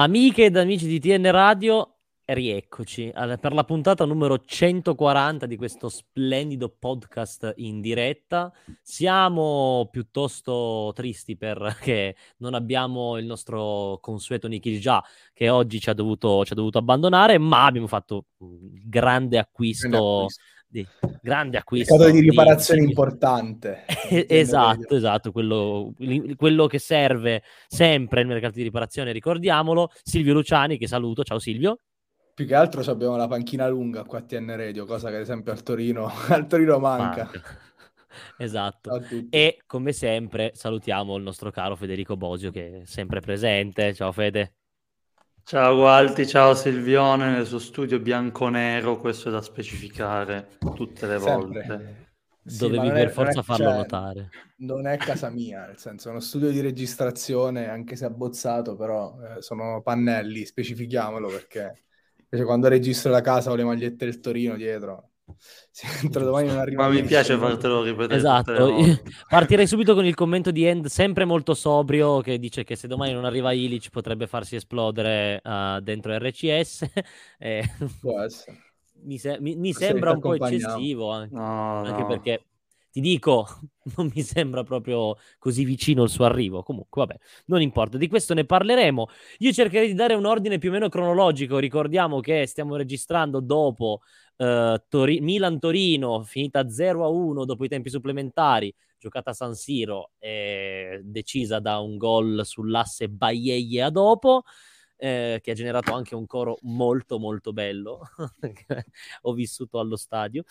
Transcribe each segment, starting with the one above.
Amiche ed amici di TN Radio, rieccoci per la puntata numero 140 di questo splendido podcast in diretta. Siamo piuttosto tristi perché non abbiamo il nostro consueto Nikhil Già che oggi ci ha, dovuto, ci ha dovuto abbandonare, ma abbiamo fatto un grande acquisto. Grande acquisto di grande acquisto. Un di riparazione di... importante. esatto, esatto, quello, quello, che serve sempre nel mercato di riparazione, ricordiamolo. Silvio Luciani, che saluto, ciao Silvio. Più che altro abbiamo la panchina lunga qua a TN Radio, cosa che ad esempio al Torino, al Torino manca. manca. Esatto. E come sempre salutiamo il nostro caro Federico Bosio che è sempre presente. Ciao Fede. Ciao Gualti, ciao Silvione nel suo studio bianco-nero, questo è da specificare tutte le volte. Sì, Dovevi per è, forza farlo cioè, notare. Non è casa mia, nel senso è uno studio di registrazione, anche se abbozzato, però eh, sono pannelli, specifichiamolo perché invece quando registro la casa ho le magliette del Torino dietro, se entro domani non arriva. Ma mi piace fartelo ripetere. Esatto. Partirei subito con il commento di End, sempre molto sobrio, che dice che se domani non arriva Ilic potrebbe farsi esplodere uh, dentro RCS. eh, Può essere. Mi, se- mi, mi sembra un po' eccessivo anche, no, anche no. perché ti dico, non mi sembra proprio così vicino il suo arrivo. Comunque, vabbè, non importa, di questo ne parleremo. Io cercherei di dare un ordine più o meno cronologico. Ricordiamo che stiamo registrando dopo uh, Tori- Milan-Torino, finita 0-1 dopo i tempi supplementari, giocata a San Siro, e decisa da un gol sull'asse Baieie a dopo. Eh, che ha generato anche un coro molto molto bello ho vissuto allo stadio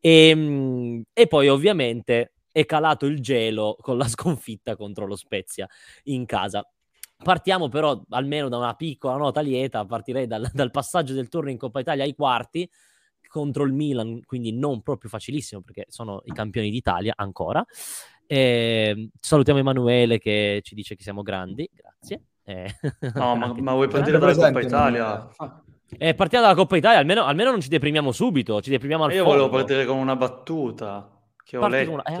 e, ehm, e poi ovviamente è calato il gelo con la sconfitta contro lo Spezia in casa Partiamo però almeno da una piccola nota lieta, partirei dal, dal, passaggio del turno in Coppa Italia ai quarti, contro il Milan, quindi non proprio facilissimo perché sono i campioni d'Italia ancora. Eh, salutiamo Emanuele che ci dice che siamo grandi, grazie. Eh, no, ma, ma, vuoi partire dalla Coppa Italia? Eh, partiamo dalla Coppa Italia, almeno, almeno, non ci deprimiamo subito, ci deprimiamo al Io fondo. volevo partire con una battuta che ho letto. Una... Eh,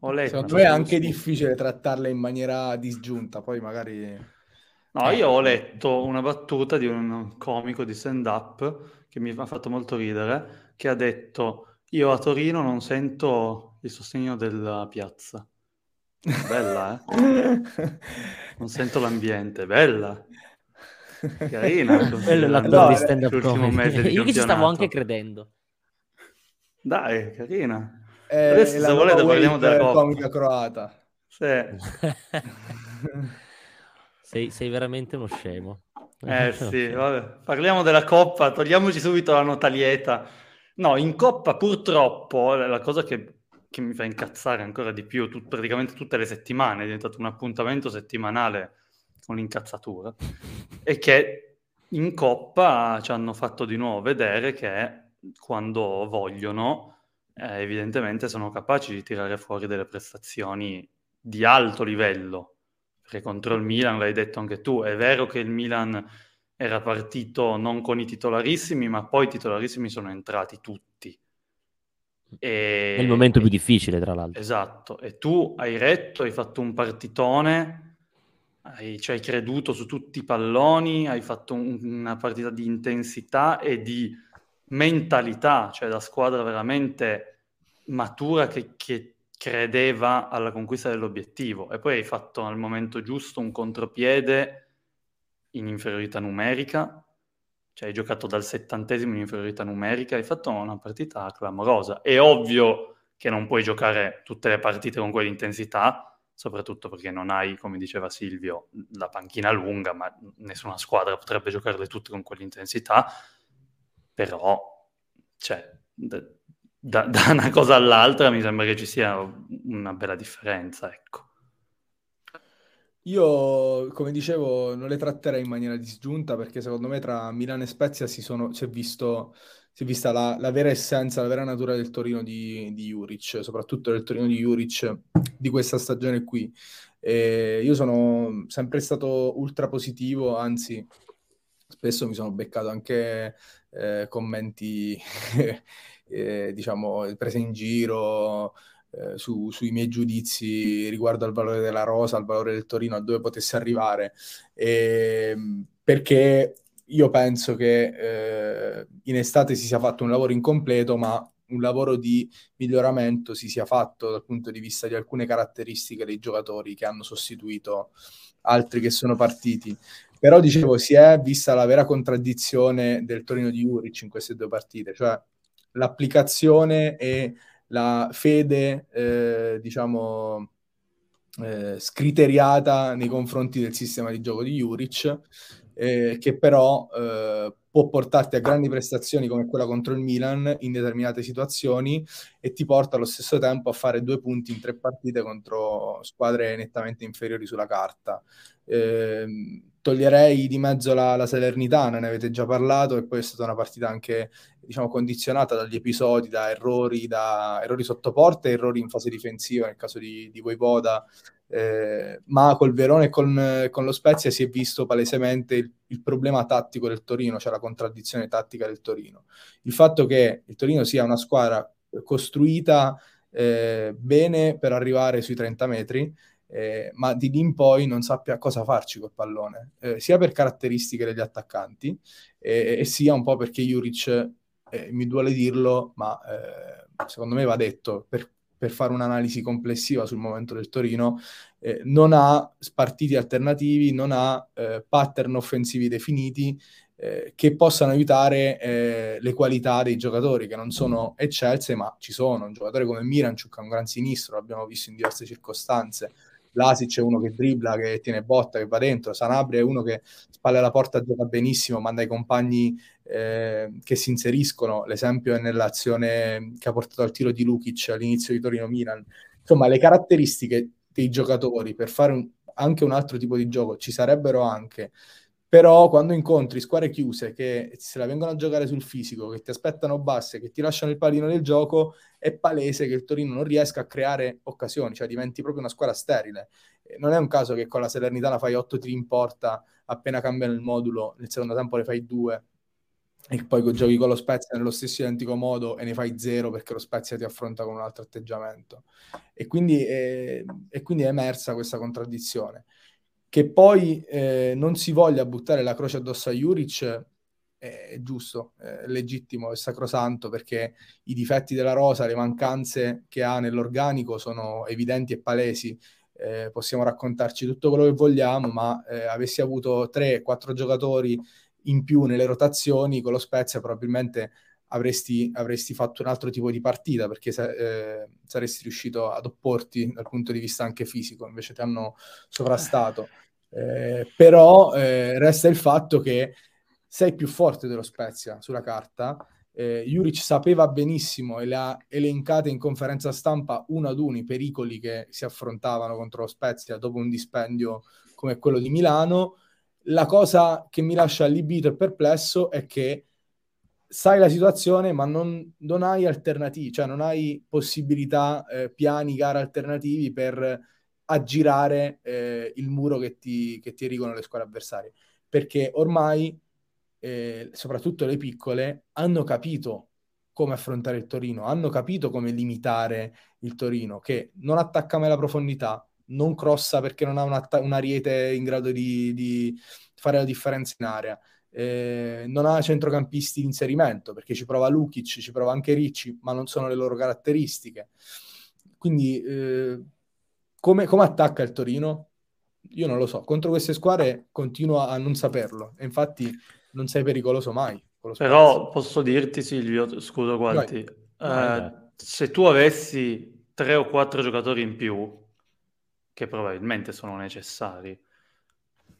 ho letto. Secondo me è anche difficile trattarla in maniera disgiunta, poi magari... No, io ho letto una battuta di un comico di stand-up che mi ha fatto molto ridere, che ha detto io a Torino non sento il sostegno della piazza. Bella, eh? non sento l'ambiente, bella. Carina. Quello è l'attore di stand-up comedy. Io che ci stavo anche credendo. Dai, carina. Eh, Adesso se volete parliamo della comica croata. Sì. sei, sei veramente uno scemo. Eh sì, vabbè. parliamo della Coppa, togliamoci subito la nota lieta. No, in Coppa purtroppo la cosa che, che mi fa incazzare ancora di più, tut, praticamente tutte le settimane, è diventato un appuntamento settimanale con l'incazzatura, è che in Coppa ci hanno fatto di nuovo vedere che quando vogliono, eh, evidentemente sono capaci di tirare fuori delle prestazioni di alto livello perché contro il Milan, l'hai detto anche tu, è vero che il Milan era partito non con i titolarissimi, ma poi i titolarissimi sono entrati tutti. E... È il momento più difficile, tra l'altro. Esatto, e tu hai retto, hai fatto un partitone, hai, ci hai creduto su tutti i palloni, hai fatto un, una partita di intensità e di mentalità, cioè la squadra veramente matura che, che credeva alla conquista dell'obiettivo e poi hai fatto al momento giusto un contropiede in inferiorità numerica, cioè hai giocato dal settantesimo in inferiorità numerica, hai fatto una partita clamorosa. È ovvio che non puoi giocare tutte le partite con quell'intensità, soprattutto perché non hai, come diceva Silvio, la panchina lunga, ma nessuna squadra potrebbe giocarle tutte con quell'intensità, però, cioè, da, da, una cosa all'altra mi sembra che ci sia una bella differenza, ecco. Io, come dicevo, non le tratterei in maniera disgiunta perché secondo me tra Milano e Spezia si, sono, si, è, visto, si è vista la, la, vera essenza, la vera natura del Torino di, di Juric, soprattutto del Torino di Juric di questa stagione qui. E io sono sempre stato ultra positivo, anzi spesso mi sono beccato anche eh, commenti eh, diciamo, prese in giro eh, su, sui miei giudizi riguardo al valore della rosa, al valore del Torino, a dove potesse arrivare. E, ehm, perché io penso che eh, in estate si sia fatto un lavoro incompleto, ma un lavoro di miglioramento si sia fatto dal punto di vista di alcune caratteristiche dei giocatori che hanno sostituito altri che sono partiti. Però dicevo, si è vista la vera contraddizione del Torino di Juric in queste due partite, cioè l'applicazione e la fede, eh, diciamo, eh, scriteriata nei confronti del sistema di gioco di Juric, eh, che però eh, può portarti a grandi prestazioni come quella contro il Milan in determinate situazioni e ti porta allo stesso tempo a fare due punti in tre partite contro squadre nettamente inferiori sulla carta. Eh, toglierei di mezzo la, la, Salernitana, ne avete già parlato, e poi è stata una partita anche diciamo, condizionata dagli episodi, da errori, da errori sotto porta e errori in fase difensiva, nel caso di, di Voivoda, eh, ma col Verone e con, con, lo Spezia si è visto palesemente il, il, problema tattico del Torino, cioè la contraddizione tattica del Torino. Il fatto che il Torino sia una squadra costruita eh, bene per arrivare sui 30 metri, eh, ma di lì in poi non sappia cosa farci col pallone, eh, sia per caratteristiche degli attaccanti e sia un po' perché Juric, eh, mi duole dirlo, ma secondo me va detto, per per fare un'analisi complessiva sul momento del Torino, eh, non ha partiti alternativi, non ha eh, pattern offensivi definiti eh, che possano aiutare eh, le qualità dei giocatori che non sono eccelse, ma ci sono. Un giocatore come Miranchuk è un gran sinistro, l'abbiamo visto in diverse circostanze. Lasic è uno che dribbla, che tiene botta, che va dentro. Sanabria è uno che spalle alla porta gioca benissimo, manda i compagni eh, che si inseriscono. L'esempio è nell'azione che ha portato al tiro di Lukic all'inizio di Torino-Milan. Insomma, le caratteristiche dei giocatori per fare un, anche un altro tipo di gioco ci sarebbero anche però quando incontri squadre chiuse che se la vengono a giocare sul fisico, che ti aspettano basse, che ti lasciano il pallino nel gioco, è palese che il Torino non riesca a creare occasioni, cioè diventi proprio una squadra sterile. Non è un caso che con la Salernitana fai 8 tiri in porta, appena cambiano il modulo, nel secondo tempo ne fai 2 e poi giochi con lo Spezia nello stesso identico modo e ne fai 0 perché lo Spezia ti affronta con un altro atteggiamento. E quindi, eh, e quindi è emersa questa contraddizione. Che poi eh, non si voglia buttare la croce addosso a Juric è giusto, è legittimo, è sacrosanto perché i difetti della rosa, le mancanze che ha nell'organico sono evidenti e palesi. Eh, possiamo raccontarci tutto quello che vogliamo, ma eh, avessi avuto 3-4 giocatori in più nelle rotazioni con lo Spezia probabilmente avresti, avresti fatto un altro tipo di partita perché eh, saresti riuscito ad opporti dal punto di vista anche fisico, invece ti hanno sovrastato. Eh, però eh, resta il fatto che sei più forte dello Spezia sulla carta. Eh, Juric sapeva benissimo e le ha elencate in conferenza stampa uno ad uno i pericoli che si affrontavano contro lo Spezia dopo un dispendio come quello di Milano. La cosa che mi lascia allibito e perplesso è che sai la situazione, ma non, non hai alternativi, cioè non hai possibilità, eh, piani, gare alternativi per aggirare eh, il muro che ti, che ti erigono le squadre avversarie. Perché ormai, eh, soprattutto le piccole, hanno capito come affrontare il Torino, hanno capito come limitare il Torino, che non attacca mai la profondità, non crossa perché non ha una, una riete in grado di, di fare la differenza in area eh, non ha centrocampisti di inserimento perché ci prova Lukic, ci prova anche Ricci, ma non sono le loro caratteristiche. Quindi eh, come, come, attacca il Torino? Io non lo so. Contro queste squadre continuo a non saperlo. E infatti non sei pericoloso mai. Però posso dirti, Silvio, scusa quanti, eh, se tu avessi tre o quattro giocatori in più, che probabilmente sono necessari,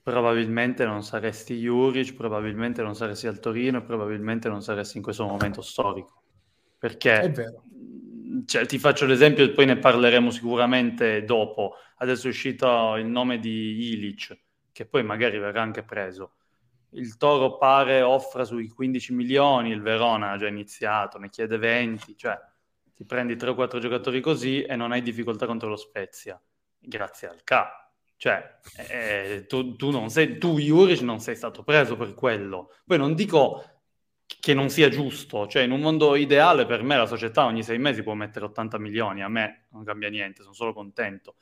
probabilmente non saresti Juric, probabilmente non saresti al Torino e probabilmente non saresti in questo momento storico. Perché. Cioè, ti faccio l'esempio e poi ne parleremo sicuramente dopo. Adesso è uscito il nome di Ilic, che poi magari verrà anche preso. Il Toro pare offra sui 15 milioni, il Verona ha già iniziato, ne chiede 20, cioè ti prendi 3 o 4 giocatori così e non hai difficoltà contro lo Spezia, grazie al K cioè, eh, tu, tu, non sei, tu, Juric, non sei stato preso per quello. Poi non dico che non sia giusto, cioè in un mondo ideale per me la società ogni sei mesi può mettere 80 milioni, a me non cambia niente, sono solo contento,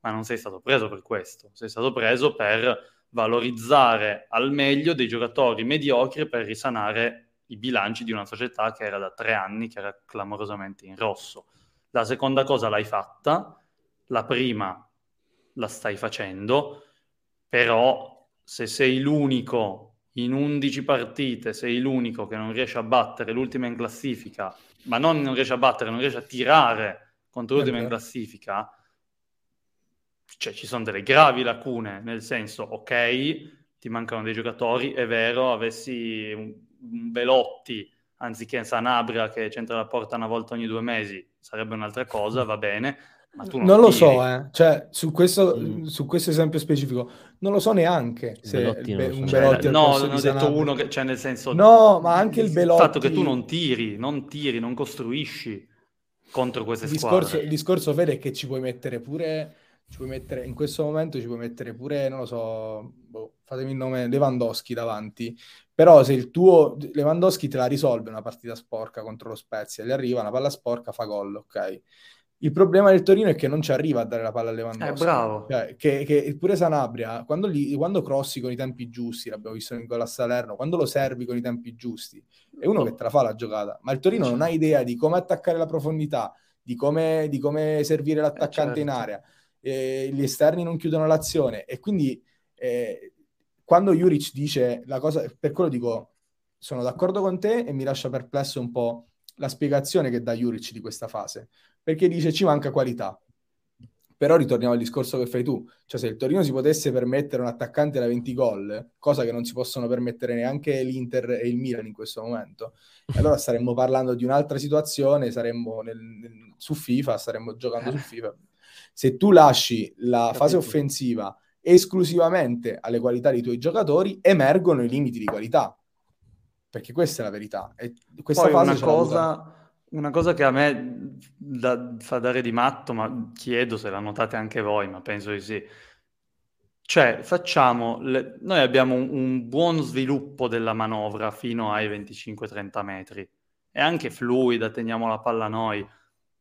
ma non sei stato preso per questo, sei stato preso per valorizzare al meglio dei giocatori mediocri per risanare i bilanci di una società che era da tre anni, che era clamorosamente in rosso. La seconda cosa l'hai fatta, la prima la stai facendo, però se sei l'unico in 11 partite, sei l'unico che non riesce a battere l'ultima in classifica, ma non, non riesce a battere, non riesce a tirare contro l'ultima in classifica, cioè ci sono delle gravi lacune, nel senso, ok, ti mancano dei giocatori, è vero, avessi un, un Belotti anziché Sanabria che c'entra la porta una volta ogni due mesi, sarebbe un'altra cosa, va bene, non, non lo so, eh. cioè, su, questo, mm. su questo esempio specifico, non lo so neanche se Belotti be- un cioè, Belotti no, non ho detto uno che, cioè nel senso... No, ma anche il Belotti... Il fatto che tu non tiri, non tiri, non costruisci contro queste il discorso, squadre. Il discorso, vede, è che ci puoi mettere pure ci puoi mettere, in questo momento ci puoi mettere pure, non lo so, boh, fatemi il nome, Lewandowski davanti, però se il tuo Lewandowski te la risolve una partita sporca contro lo Spezia, gli arriva una palla sporca, fa gol, ok? Il problema del Torino è che non ci arriva a dare la palla a Lewandowski. Eh, bravo. Cioè, che, che pure Sanabria, quando, li, quando, crossi con i tempi giusti, l'abbiamo visto in gol a Salerno, quando lo servi con i tempi giusti, è uno che te la fa la giocata. Ma il Torino non ha idea di come attaccare la profondità, di come, di come servire l'attaccante eh, certo. in area eh, gli esterni non chiudono l'azione e quindi eh, quando Juric dice la cosa, per quello dico sono d'accordo con te e mi lascia perplesso un po' la spiegazione che dà Juric di questa fase, perché dice ci manca qualità. Però ritorniamo al discorso che fai tu, cioè se il Torino si potesse permettere un attaccante da 20 gol, cosa che non si possono permettere neanche l'Inter e il Milan in questo momento, allora staremmo parlando di un'altra situazione, saremmo nel, nel, su FIFA, staremmo giocando su FIFA se tu lasci la fase offensiva esclusivamente alle qualità dei tuoi giocatori, emergono i limiti di qualità. Perché questa è la verità. E questa Poi fase una cosa, una cosa che a me da, fa dare di matto, ma chiedo se la notate anche voi, ma penso di sì. Cioè, facciamo, le... noi abbiamo un, un, buon sviluppo della manovra fino ai 25-30 metri. È anche fluida, teniamo la palla noi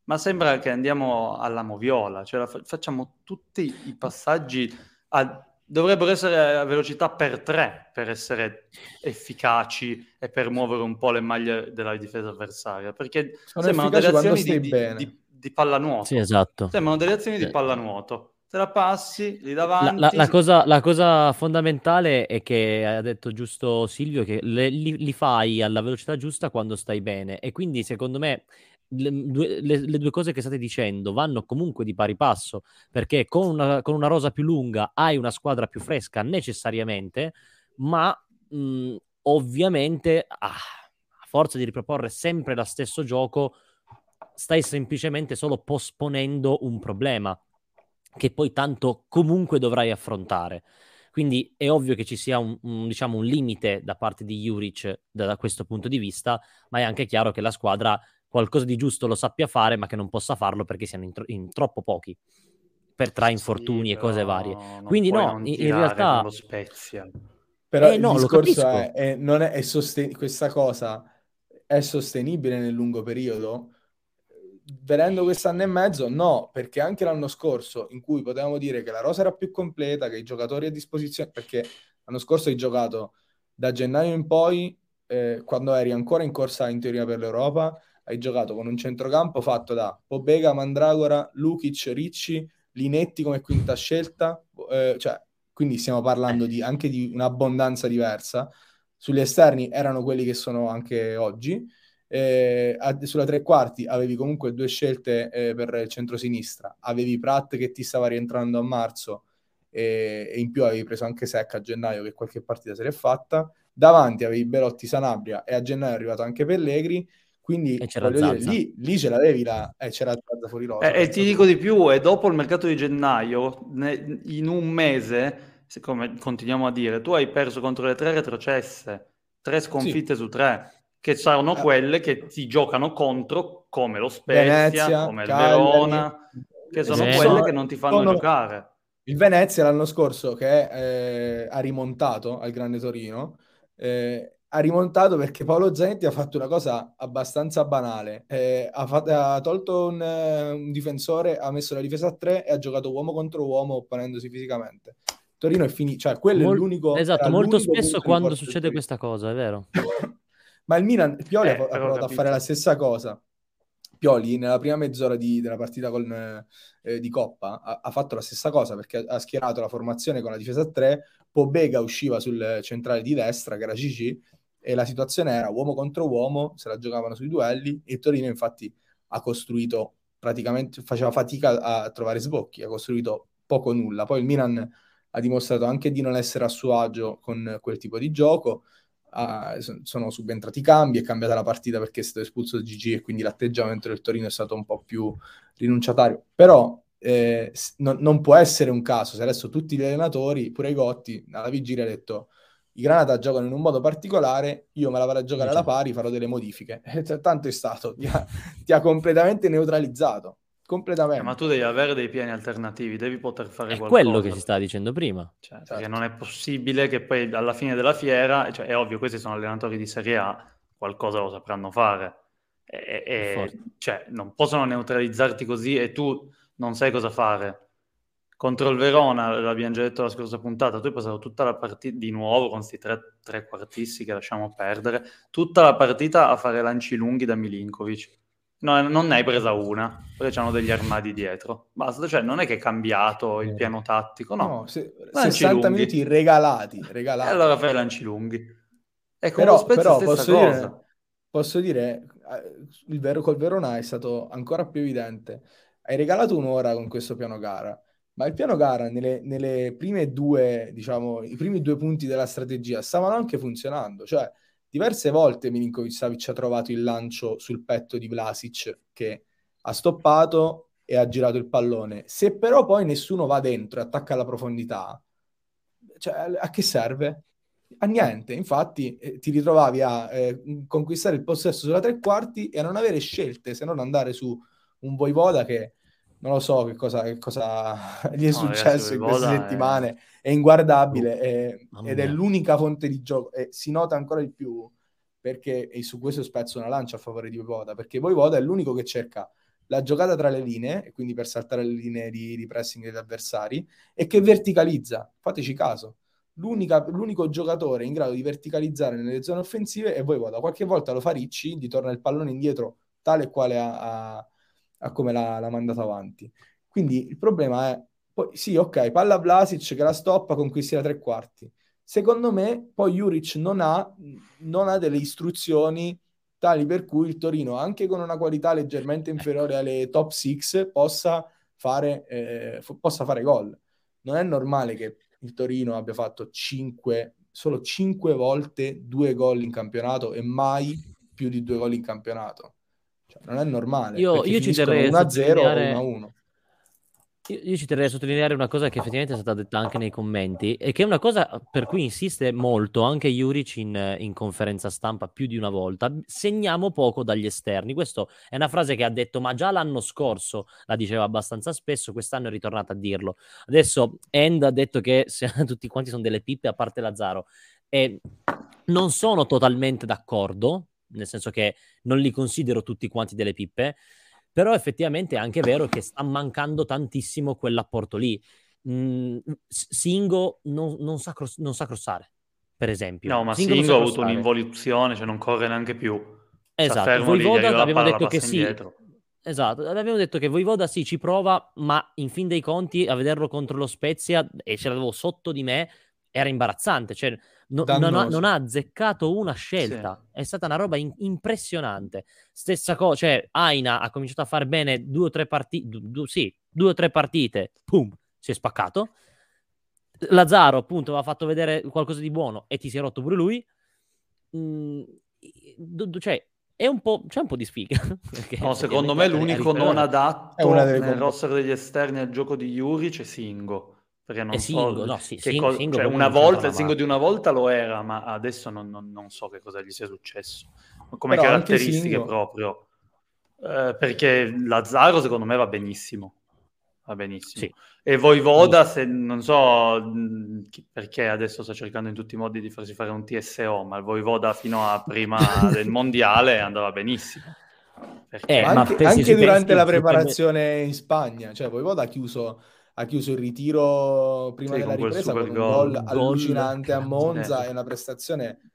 ma sembra che andiamo alla moviola, cioè fa- facciamo tutti i passaggi, a- dovrebbero essere a velocità per tre per essere efficaci e per muovere un po' le maglie della difesa avversaria, perché Sono sembrano delle azioni di, di, di, di, pallanuoto. Sì, esatto. Sembrano delle azioni di pallanuoto. Te la passi, lì davanti. La, la, la, cosa, la, cosa, fondamentale è che ha detto giusto Silvio che le, li, li, fai alla velocità giusta quando stai bene e quindi secondo me le, le, le, due cose che state dicendo vanno comunque di pari passo, perché con una, con una rosa più lunga hai una squadra più fresca necessariamente, ma mh, ovviamente ah, a forza di riproporre sempre lo stesso gioco, stai semplicemente solo posponendo un problema che poi tanto comunque dovrai affrontare. Quindi è ovvio che ci sia un, un, diciamo, un limite da parte di Juric da, da, questo punto di vista, ma è anche chiaro che la squadra qualcosa di giusto lo sappia fare, ma che non possa farlo perché siano in, tro- in troppo pochi per tra infortuni sì, e cose varie. Quindi no, in, in realtà... Lo Spezia. Però eh, il no, discorso è, è, non è, è sosten- questa cosa è sostenibile nel lungo periodo? Venendo quest'anno e mezzo, no, perché anche l'anno scorso, in cui potevamo dire che la rosa era più completa, che i giocatori a disposizione, perché l'anno scorso hai giocato da gennaio in poi, eh, quando eri ancora in corsa in teoria per l'Europa, hai giocato con un centrocampo fatto da Pobega, Mandragora, Lukic, Ricci, Linetti come quinta scelta, eh, cioè, quindi stiamo parlando di, anche di un'abbondanza diversa. Sugli esterni erano quelli che sono anche oggi. Eh, sulla tre quarti avevi comunque due scelte eh, per il centro-sinistra. Avevi Pratt che ti stava rientrando a marzo e, e in più avevi preso anche Secca a gennaio che qualche partita se l'è fatta. Davanti avevi Belotti Sanabria e a gennaio è arrivato anche Pellegri quindi dire, lì, lì, ce l'avevi la, eh, c'era Zazza fuori rosa. E, e ti dico di più, e dopo il mercato di gennaio, ne, in un mese, come continuiamo a dire, tu hai perso contro le tre retrocesse, tre sconfitte sì. su tre, che saranno eh. quelle che ti giocano contro, come lo Spezia, Venezia, come il Verona, che sono eh. quelle che non ti fanno sono... giocare. Il Venezia l'anno scorso che eh, ha rimontato al Grande Torino, eh, ha rimontato perché Paolo Zanetti ha fatto una cosa abbastanza banale. Eh, ha, fatto, ha, tolto un, un, difensore, ha messo la difesa a tre e ha giocato uomo contro uomo opponendosi fisicamente. Torino è finito, cioè quello Mol- è l'unico... Esatto, molto spesso quando succede questa cosa, è vero. Ma il Milan, Pioli eh, ha provato a fare la stessa cosa. Pioli nella prima mezz'ora di, della partita con, eh, di Coppa ha, ha, fatto la stessa cosa perché ha schierato la formazione con la difesa a 3, Pobega usciva sul centrale di destra che era Cici e la situazione era uomo contro uomo, se la giocavano sui duelli e Torino infatti ha costruito praticamente, faceva fatica a trovare sbocchi, ha costruito poco nulla. Poi il Milan ha dimostrato anche di non essere a suo agio con quel tipo di gioco, uh, sono subentrati i cambi, è cambiata la partita perché è stato espulso Gigi e quindi l'atteggiamento del Torino è stato un po' più rinunciatario. Però eh, non, non può essere un caso se adesso tutti gli allenatori, pure i Gotti, alla vigilia ha detto i Granata giocano in un modo particolare, io me la vado a giocare alla pari, farò delle modifiche. tanto è stato, ti ha, ti ha completamente neutralizzato. Completamente. Eh, ma tu devi avere dei piani alternativi, devi poter fare è qualcosa. quello che si stava dicendo prima. Cioè, certo. Perché non è possibile che poi alla fine della fiera, cioè, è ovvio, questi sono allenatori di Serie A, qualcosa lo sapranno fare. E, e, cioè, non possono neutralizzarti così e tu non sai cosa fare contro il Verona, l'abbiamo già detto la scorsa puntata, tu hai passato tutta la partita di nuovo con questi tre, tre quartisti che lasciamo perdere, tutta la partita a fare lanci lunghi da Milinkovic. No, non ne hai presa una, perché c'hanno degli armadi dietro. Basta, cioè non è che è cambiato il piano tattico, no. no se, 60 lunghi. minuti regalati, regalati. E allora fai lanci lunghi. E con però, però posso, dire, posso dire, eh, il vero, col Verona è stato ancora più evidente. Hai regalato un'ora con questo piano gara ma il piano gara nelle, nelle, prime due, diciamo, i primi due punti della strategia stavano anche funzionando. Cioè, diverse volte Milinkovic Savic ha trovato il lancio sul petto di Vlasic che ha stoppato e ha girato il pallone. Se però poi nessuno va dentro e attacca alla profondità, cioè, a che serve? A niente. Infatti, eh, ti ritrovavi a eh, conquistare il possesso sulla tre quarti e a non avere scelte se non andare su un Voivoda che non lo so che cosa, che cosa gli è no, successo ragazzi, in queste settimane, è, è inguardabile è, ed è l'unica fonte di gioco e si nota ancora di più perché, e su questo spezzo una lancia a favore di Voivoda, perché Voivoda è l'unico che cerca la giocata tra le linee, e quindi per saltare le linee di, di pressing degli avversari, e che verticalizza, fateci caso, l'unico giocatore in grado di verticalizzare nelle zone offensive è Voivoda, qualche volta lo fa Ricci, gli torna il pallone indietro tale e quale ha, ha a come l'ha, l'ha mandato avanti. Quindi il problema è, poi, sì, ok, palla Vlasic che la stoppa, conquisti la tre quarti. Secondo me, poi Juric non ha, non ha delle istruzioni tali per cui il Torino, anche con una qualità leggermente inferiore alle top 6, possa fare, eh, f- possa fare gol. Non è normale che il Torino abbia fatto 5, solo 5 volte due gol in campionato e mai più di due gol in campionato. Cioè, non è normale. Io, io ci terrei 1-0 o 1-1. Io, io, ci terrei a sottolineare una cosa che effettivamente è stata detta anche nei commenti e che è una cosa per cui insiste molto anche Juric in, in, conferenza stampa più di una volta. Segniamo poco dagli esterni. Questa è una frase che ha detto, ma già l'anno scorso la diceva abbastanza spesso, quest'anno è ritornata a dirlo. Adesso End ha detto che tutti quanti sono delle pippe a parte Lazzaro e non sono totalmente d'accordo nel senso che non li considero tutti quanti delle pippe, però effettivamente è anche vero che sta mancando tantissimo quell'apporto lì. Mm, Singo non, non, sa cross, non, sa crossare, per esempio. No, ma Singo, Singo ha avuto un'involuzione, cioè non corre neanche più. Esatto, Voivoda abbiamo detto che sì. Indietro. Esatto, abbiamo detto che Voivoda sì ci prova, ma in fin dei conti a vederlo contro lo Spezia e ce l'avevo sotto di me era imbarazzante, cioè no, non, ha, non, ha, azzeccato una scelta, sì. è stata una roba in, impressionante. Stessa cosa, cioè Aina ha cominciato a fare bene due o tre partite, du, du, sì, due o tre partite, pum, si è spaccato. Lazzaro appunto aveva fatto vedere qualcosa di buono e ti si è rotto pure lui. Mm, du, cioè, è un po', c'è un po' di sfiga. no, secondo me l'unico non adatto nel roster degli esterni al gioco di Yuri c'è Singo perché non Singo, so no, sì, che Singo, co- Singo cioè una volta, il Singo di una volta lo era, ma adesso non, non, non so che cosa gli sia successo. Come Però caratteristiche proprio. Eh, perché Lazzaro secondo me va benissimo. Va benissimo. Sì. E Voivoda, se non so perché adesso sta cercando in tutti i modi di farsi fare un TSO, ma il Voivoda fino a prima del mondiale andava benissimo. Perché... Eh, anche, anche durante la preparazione in Spagna, cioè Voivoda ha chiuso ha chiuso il ritiro prima sì, della ripresa con un gol allucinante a Monza, è una prestazione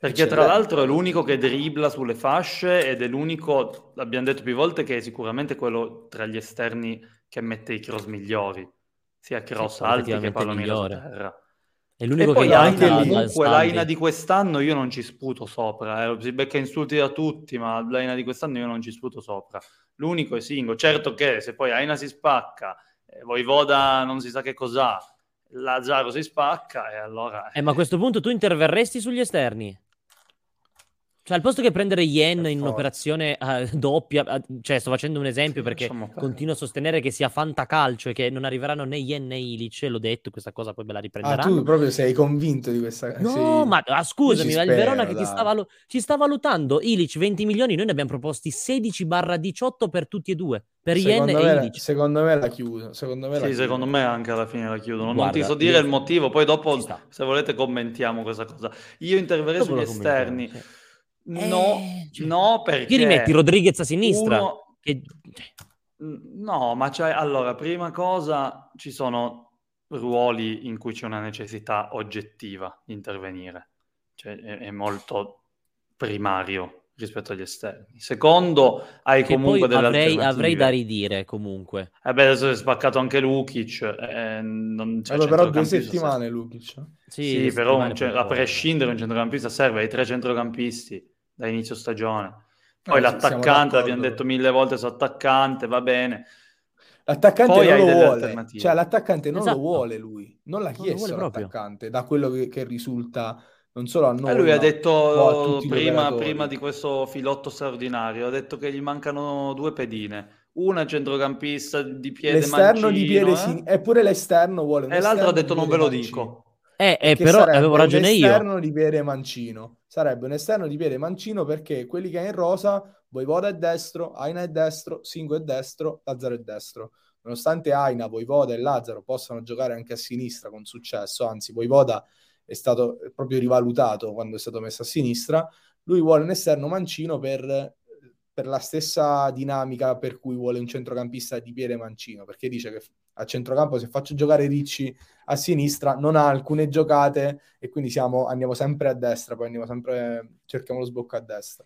perché tra l'altro è l'unico che dribbla sulle fasce ed è l'unico, l'abbiamo detto più volte, che è sicuramente quello tra gli esterni che mette i cross migliori, sia cross sì, alti che palloni da terra. È l'unico e poi che Aina, comunque l'Aina di quest'anno io non ci sputo sopra, eh. si becca insulti da tutti, ma l'Aina di quest'anno io non ci sputo sopra. L'unico è Singo, certo che se poi Aina si spacca, Voivoda non si sa che cos'ha, Lazzaro si spacca e allora... Eh, ma a questo punto tu interverresti sugli esterni? Cioè, al posto che prendere Yen in un'operazione uh, doppia, uh, cioè sto facendo un esempio perché continuo a sostenere che sia fantacalcio e che non arriveranno né Yen né Ilic, l'ho detto, questa cosa poi me la riprenderanno. Ah, tu proprio sei convinto di questa cosa? No, sei... ma ah, scusami, ma il Verona che ti sta, valu- ci sta valutando Ilic 20 milioni, noi ne abbiamo proposti 16-18 per tutti e due, per secondo Yen e Ilic. Secondo me la chiudo, secondo me la Sì, chiudo. secondo me anche alla fine la chiudono. Guarda, non ti so dire io... il motivo, poi dopo se volete commentiamo questa cosa. Io interverrei sugli esterni. Sì No, eh, cioè, no, perché... Ti rimetti Rodriguez a sinistra? Uno... Che... No, ma c'è... Allora, prima cosa, ci sono ruoli in cui c'è una necessità oggettiva di intervenire. Cioè, è, è molto primario rispetto agli esterni. Secondo, hai che comunque delle avrei, avrei, da ridire comunque. Eh beh, adesso è spaccato anche Lukic. Eh, non c'è allora, però due settimane Lukic. Sì, sì però a prescindere un centrocampista serve, hai tre centrocampisti da inizio stagione. Poi no, l'attaccante, l'abbiamo detto mille volte su attaccante, va bene. L'attaccante Poi non lo vuole, cioè l'attaccante non esatto. lo vuole lui, non l'ha chiesto non l'attaccante, da quello che, che, risulta non solo a noi. E lui ha detto prima, prima, di questo filotto straordinario, ha detto che gli mancano due pedine, una centrocampista di piede l'esterno mancino, di piede eh? sin- eppure l'esterno vuole. E l'altro ha detto non ve lo mancino. dico. Eh, eh però avevo ragione io. L'esterno di piede mancino. Sarebbe un esterno di piede mancino perché quelli che è in rosa, Voivoda è destro, Aina è destro, Singo è destro, Lazzaro è destro. Nonostante Aina, Voivoda e Lazzaro possano giocare anche a sinistra con successo, anzi Voivoda è stato proprio rivalutato quando è stato messo a sinistra, lui vuole un esterno mancino per per la stessa dinamica per cui vuole un centrocampista di piede mancino, perché dice che a centrocampo se faccio giocare Ricci a sinistra non ha alcune giocate e quindi siamo, andiamo sempre a destra, poi andiamo sempre, cerchiamo lo sbocco a destra.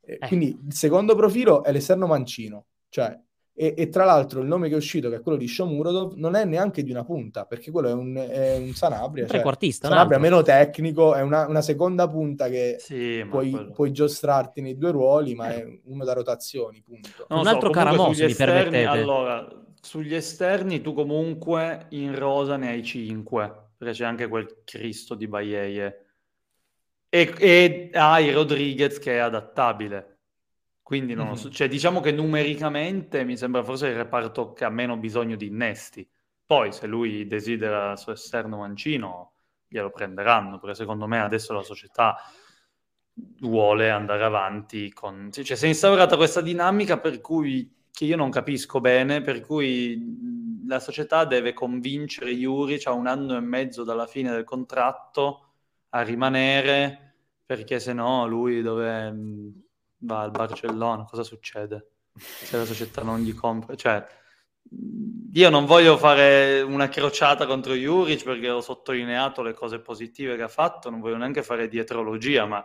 Eh. Quindi il secondo profilo è l'esterno mancino, cioè e, e, tra l'altro il nome che è uscito, che è quello di Shomurodov, non è neanche di una punta, perché quello è un, è un Sanabria. Un trequartista. Cioè, Sanabria meno tecnico, è una, una seconda punta che sì, puoi, quello... puoi, giostrarti nei due ruoli, ma è uno da rotazioni, punto. Non un altro so, Caramos, mi permettete. Allora, sugli esterni tu comunque in rosa ne hai 5, perché c'è anche quel Cristo di Baieie. E, e hai Rodriguez che è adattabile quindi non mm-hmm. so, cioè, diciamo che numericamente mi sembra forse il reparto che ha meno bisogno di innesti. Poi se lui desidera il suo esterno mancino, glielo prenderanno, perché secondo me adesso la società vuole andare avanti con... Cioè, si è instaurata questa dinamica per cui che io non capisco bene, per cui la società deve convincere Juric a un anno e mezzo dalla fine del contratto a rimanere, perché se no lui dove va al Barcellona, cosa succede? Se la società non gli compra, cioè io non voglio fare una crociata contro Juric perché ho sottolineato le cose positive che ha fatto, non voglio neanche fare dietrologia, ma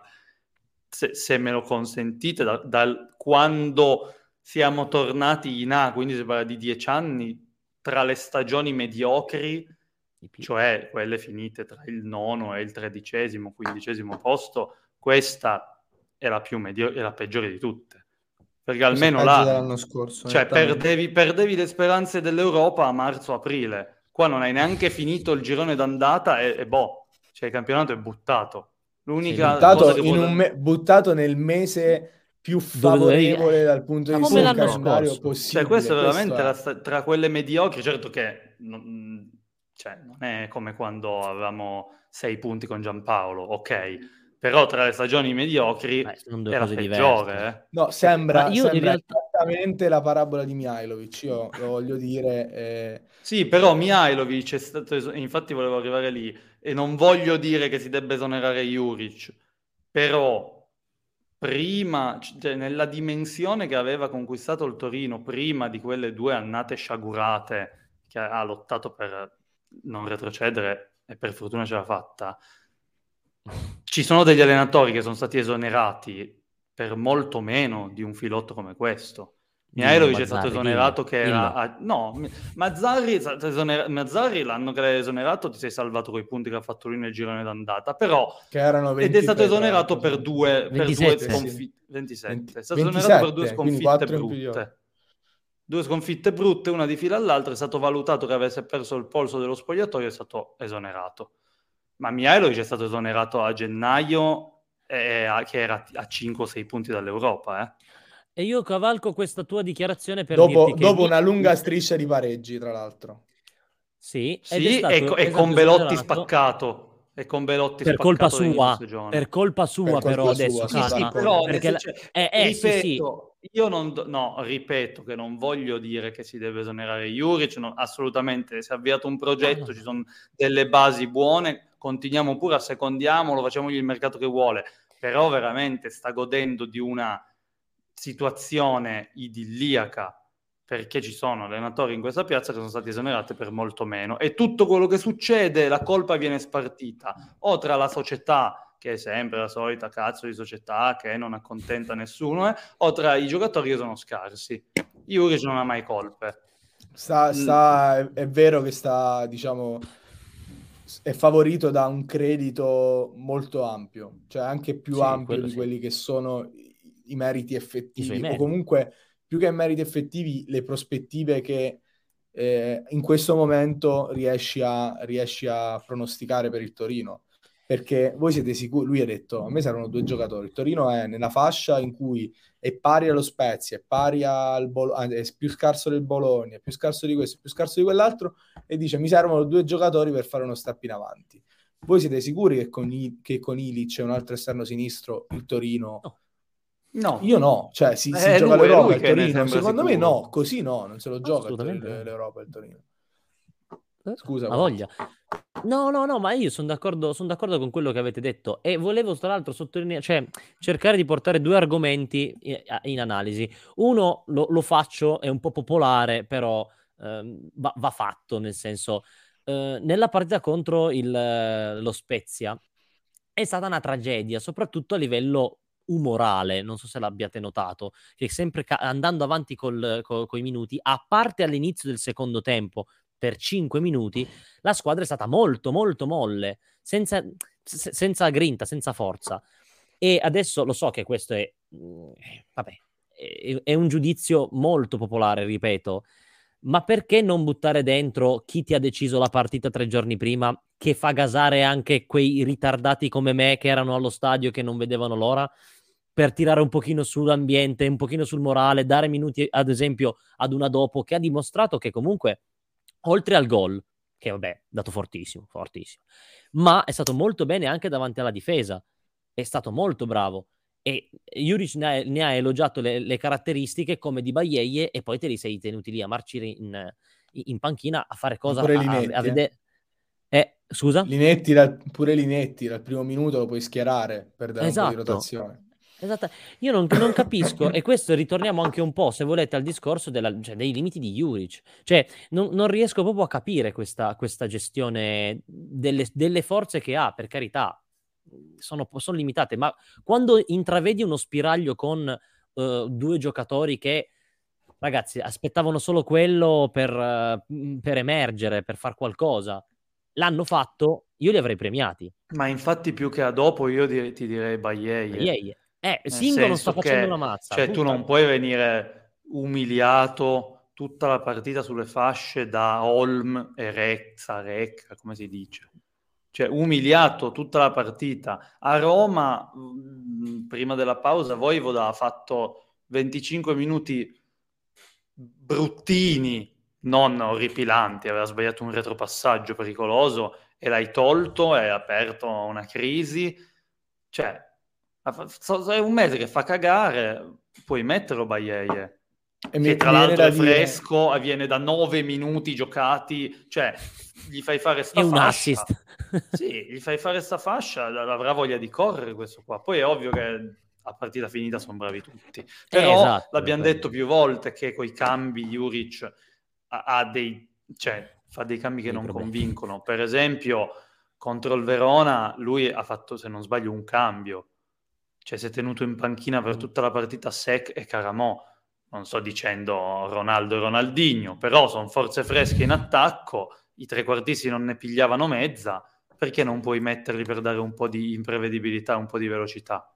se, se me lo consentite, da, da, quando siamo tornati in A, quindi si parla di dieci anni, tra le stagioni mediocri, cioè quelle finite tra il nono e il tredicesimo, quindicesimo posto, questa è la più medio- è la peggiore di tutte. Perché almeno là, l'anno scorso, cioè perdevi, perdevi, le speranze dell'Europa a marzo-aprile. Qua non hai neanche finito il girone d'andata e, e boh, cioè il campionato è buttato. L'unica sì, buttato, cosa me- buttato nel mese più favorevole Dove... dal punto di vista del calendario possibile. Cioè, questo è veramente questo è... La, tra quelle mediocri, certo che non, cioè, non è come quando avevamo sei punti con Giampaolo, ok però tra le stagioni mediocri Beh, la peggiore. Eh. No, sembra, io sembra realtà... esattamente la parabola di Mihailovic, io lo voglio dire. Eh... Sì, però Mihailovic è stato, es- infatti volevo arrivare lì, e non voglio dire che si debba esonerare Juric, però prima, cioè, nella dimensione che aveva conquistato il Torino, prima di quelle due annate sciagurate che ha lottato per non retrocedere e per fortuna ce l'ha fatta, ci sono degli allenatori che sono stati esonerati per molto meno di un filotto come questo. Mihailovic è stato esonerato che era... A... No, Mazzarri, esoner... Mazzarri l'anno che l'hai esonerato ti sei salvato quei punti che ha fatto lui nel girone d'andata, però... Che erano 20 ed è stato esonerato per due, per due sconfitte. 27. 20... È stato 27, esonerato per due sconfitte brutte. Due sconfitte brutte, una di fila all'altra, è stato valutato che avesse perso il polso dello spogliatoio e è stato esonerato. Ma Mihailovic è stato esonerato a gennaio, eh, che era a 5 o 6 punti dall'Europa, eh. E io cavalco questa tua dichiarazione per dopo, dopo una lunga striscia di pareggi, tra l'altro. Sì, sì stato, e, e con Belotti spaccato. E con Belotti per colpa sua, per colpa sua per però colpa adesso sua, sì, sì, però perché la... eh, eh, ripeto, sì, io non no, ripeto che non voglio dire che si deve esonerare Juric, no, assolutamente, si è avviato un progetto, no. ci sono delle basi buone, continuiamo pure, assecondiamolo, facciamogli il mercato che vuole, però veramente sta godendo di una situazione idilliaca perché ci sono allenatori in questa piazza che sono stati esonerati per molto meno. E tutto quello che succede la colpa viene spartita o tra la società che è sempre la solita cazzo di società che non accontenta nessuno eh, o tra i giocatori che sono scarsi. Juric non ha mai colpe. Sta, sta, è vero che sta diciamo è favorito da un credito molto ampio cioè anche più sì, ampio di sì. quelli che sono i meriti effettivi, I o comunque più che meriti effettivi, le prospettive che eh, in questo momento riesci a, riesci a pronosticare per il Torino. Perché voi siete sicuri, lui ha detto, a me servono due giocatori, il Torino è nella fascia in cui è pari allo Spezia, è pari al Bolo- è più scarso del Bologna, è più scarso di questo, è più scarso di quell'altro, e dice mi servono due giocatori per fare uno step in avanti. Voi siete sicuri che con, I- che con Ilic e un altro esterno sinistro il Torino no No, io no, cioè si, si eh, gioca lui, l'Europa il Torino, secondo sicuro. me no, così no, non se lo gioca l'Europa il Torino. Eh, Scusa, ma voglia. No, no, no, ma io sono d'accordo, son d'accordo con quello che avete detto e volevo tra l'altro sottolineare, cioè cercare di portare due argomenti in, in analisi. Uno lo, lo, faccio, è un po' popolare, però eh, va, va, fatto, nel senso, eh, nella partita contro il, lo Spezia è stata una tragedia, soprattutto a livello umorale, non so se l'abbiate notato, che sempre ca- andando avanti col, co- con i minuti, a parte all'inizio del secondo tempo, per 5 minuti, la squadra è stata molto, molto molle, senza, s- senza grinta, senza forza. E adesso lo so che questo è, mm, vabbè, è, è un giudizio molto popolare, ripeto, ma perché non buttare dentro chi ti ha deciso la partita tre giorni prima, che fa gasare anche quei ritardati come me che erano allo stadio e che non vedevano l'ora? Per tirare un pochino sull'ambiente, un pochino sul morale, dare minuti ad esempio ad una dopo che ha dimostrato che comunque oltre al gol, che vabbè, dato fortissimo, fortissimo, ma è stato molto bene anche davanti alla difesa, è stato molto bravo e Juric ne ha, ne ha elogiato le, le, caratteristiche come di Baieie e poi te li sei tenuti lì a marcire in, in panchina a fare cosa a, a, a vedere eh, scusa? Linetti, dal, pure Linetti dal primo minuto lo puoi schierare per dare esatto. un po' di esatto. rotazione. Esatto, io non, non, capisco, e questo ritorniamo anche un po', se volete, al discorso della, cioè, dei limiti di Juric. Cioè, non, non riesco proprio a capire questa, questa gestione delle, delle, forze che ha, per carità, sono, sono, limitate, ma quando intravedi uno spiraglio con uh, due giocatori che, ragazzi, aspettavano solo quello per, uh, per emergere, per far qualcosa, l'hanno fatto, io li avrei premiati. Ma infatti più che a dopo io di- ti direi Baieie. Eh, Singolo sta facendo una mazza. Cioè, tu non puoi venire umiliato tutta la partita sulle fasce da Holm e Rezza, Recca, come si dice. Cioè, umiliato tutta la partita. A Roma, mm, prima della pausa, Voivoda ha fatto 25 minuti bruttini, non orripilanti, aveva sbagliato un retropassaggio pericoloso e l'hai tolto, hai aperto una crisi. Cioè, è un mese che fa cagare, puoi metterlo Baieie. E che tra l'altro è fresco, dire... avviene da nove minuti giocati, cioè gli fai fare sta è fascia. un assist. sì, gli fai fare sta fascia, avrà voglia di correre questo qua. Poi è ovvio che a partita finita sono bravi tutti. Però eh, esatto, l'abbiamo detto più volte che coi cambi Juric ha, ha dei cioè, fa dei cambi che non problemi. convincono. Per esempio, contro il Verona, lui ha fatto, se non sbaglio, un cambio. Cioè, si è tenuto in panchina per mm. tutta la partita Sec e Caramò. Non sto dicendo Ronaldo e Ronaldinho, però sono forze fresche in attacco, i trequartisti non ne pigliavano mezza, perché non puoi metterli per dare un po' di imprevedibilità, un po' di velocità?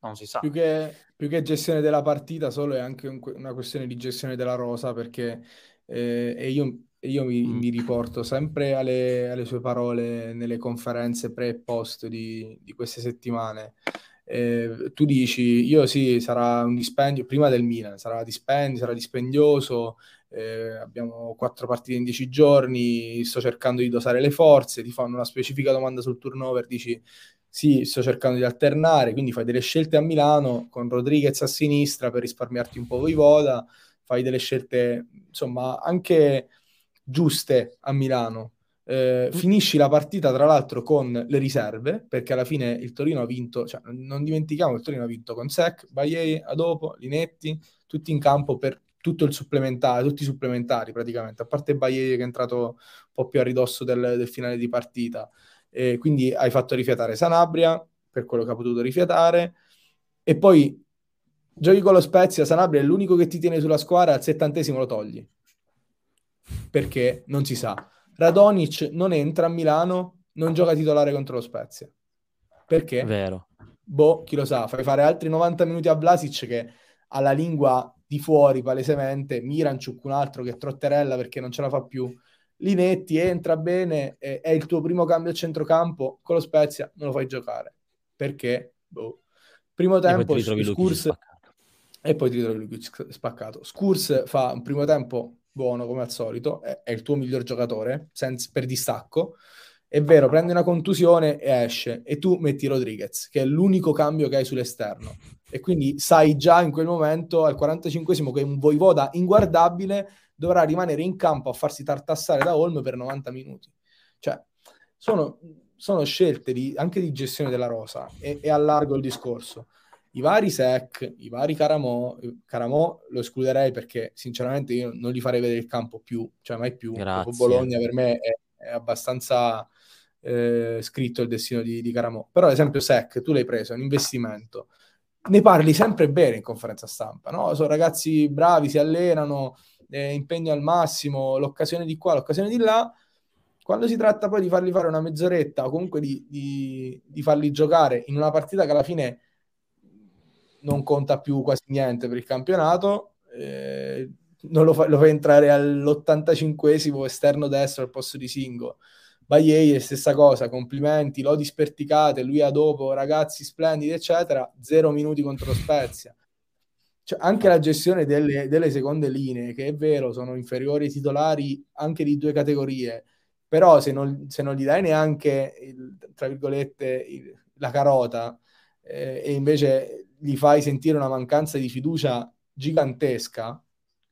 Non si sa. Più che, più che gestione della partita, solo è anche un, una questione di gestione della rosa, perché eh, e io io mi, mm. mi, riporto sempre alle, alle, sue parole nelle conferenze pre e post di, di queste settimane. Eh, tu dici, io sì, sarà un dispendio, prima del Milan, sarà dispendio, sarà dispendioso, eh, abbiamo quattro partite in dieci giorni, sto cercando di dosare le forze, ti fanno una specifica domanda sul turnover, dici sì, sto cercando di alternare, quindi fai delle scelte a Milano con Rodriguez a sinistra per risparmiarti un po' Voivoda, fai delle scelte, insomma, anche giuste a Milano. Eh, mm. finisci la partita tra l'altro con le riserve perché alla fine il Torino ha vinto, cioè, non dimentichiamo che il Torino ha vinto con Sec, Baie, Adopo, Linetti, tutti in campo per tutto il supplementare, tutti i supplementari praticamente, a parte Baie che è entrato un po' più a ridosso del, del finale di partita. Eh, quindi hai fatto rifiatare Sanabria per quello che ha potuto rifiatare e poi giochi con lo Spezia, Sanabria è l'unico che ti tiene sulla squadra, al settantesimo lo togli perché non si sa. Radonic non entra a Milano, non gioca titolare contro lo Spezia. Perché? Vero. Boh, chi lo sa, fai fare altri 90 minuti a Vlasic che ha la lingua di fuori palesemente, Miranchuk un altro che trotterella perché non ce la fa più. Linetti entra bene, è, è il tuo primo cambio a centrocampo, con lo Spezia non lo fai giocare. Perché? Boh. Primo tempo, Scurs... E poi ti ritrovi lui spaccato. Scurs fa un primo tempo buono come al solito, è, è il tuo miglior giocatore senza, per distacco. È vero, prende una contusione e esce, e tu metti Rodriguez, che è l'unico cambio che hai sull'esterno. E quindi sai già in quel momento, al 45esimo, che un Voivoda inguardabile dovrà rimanere in campo a farsi tartassare da Olm per 90 minuti. Cioè, sono, sono scelte di, anche di gestione della rosa e, e allargo il discorso i vari Sec, i vari Caramò, Caramò lo escluderei perché sinceramente io non li farei vedere il campo più, cioè mai più. Bologna per me è, è abbastanza eh, scritto il destino di, di Caramò. Però ad esempio Sec, tu l'hai preso, è un investimento. Ne parli sempre bene in conferenza stampa, no? Sono ragazzi bravi, si allenano, eh, impegno al massimo, l'occasione di qua, l'occasione di là. Quando si tratta poi di farli fare una mezz'oretta o comunque di, di, di farli giocare in una partita che alla fine non conta più quasi niente per il campionato. Eh, lo, fa, lo fa entrare all'85esimo esterno destro al posto di Singo. Bagliei è stessa cosa, complimenti, lodi sperticate, lui a dopo, ragazzi splendidi, eccetera, zero minuti contro Spezia. Cioè, anche la gestione delle, delle, seconde linee, che è vero, sono inferiori ai titolari anche di due categorie, però se non, se non gli dai neanche, il, tra virgolette, il, la carota, eh, e invece gli fai sentire una mancanza di fiducia gigantesca,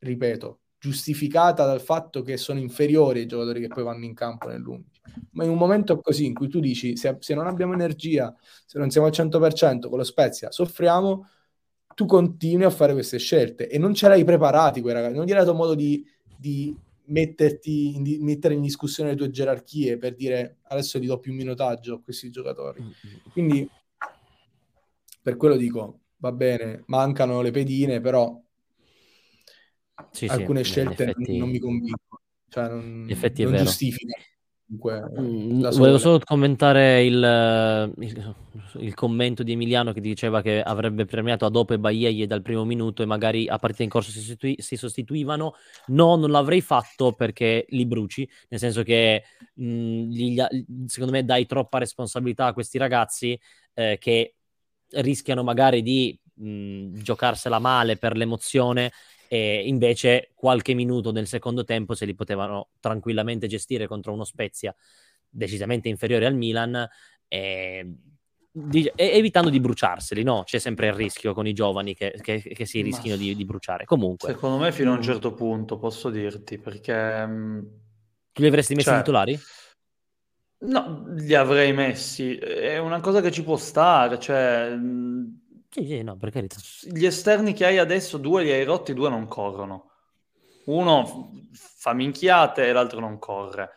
ripeto, giustificata dal fatto che sono inferiori ai giocatori che poi vanno in campo nell'11. Ma in un momento così in cui tu dici se, se non abbiamo energia, se non siamo al 100% con lo Spezia, soffriamo, tu continui a fare queste scelte e non ce l'hai preparati quei ragazzi, non gli hai dato modo di, di metterti in, di, mettere in discussione le tue gerarchie per dire adesso gli do più minutaggio a questi giocatori. Quindi per quello dico, va bene, mancano le pedine, però sì, alcune sì, scelte effetti... non mi convincono, cioè non, non giustificano. Mm, volevo solo commentare il, il, il, commento di Emiliano che diceva che avrebbe premiato Adopo e Baieie dal primo minuto e magari a partita in corso si, sostitui, si, sostituivano. No, non l'avrei fatto perché li bruci, nel senso che mh, mm, gli, secondo me dai troppa responsabilità a questi ragazzi eh, che rischiano magari di mh, giocarsela male per l'emozione e invece qualche minuto nel secondo tempo se li potevano tranquillamente gestire contro uno Spezia decisamente inferiore al Milan e, di, evitando di bruciarseli, no? C'è sempre il rischio con i giovani che, che, che si rischino di, di, bruciare. Comunque, secondo me, fino a un certo punto posso dirti perché tu li avresti messi cioè, titolari? No, li avrei messi. È una cosa che ci può stare, cioè... Sì, sì, no, per carità. Gli esterni che hai adesso, due li hai rotti, due non corrono. Uno fa minchiate e l'altro non corre.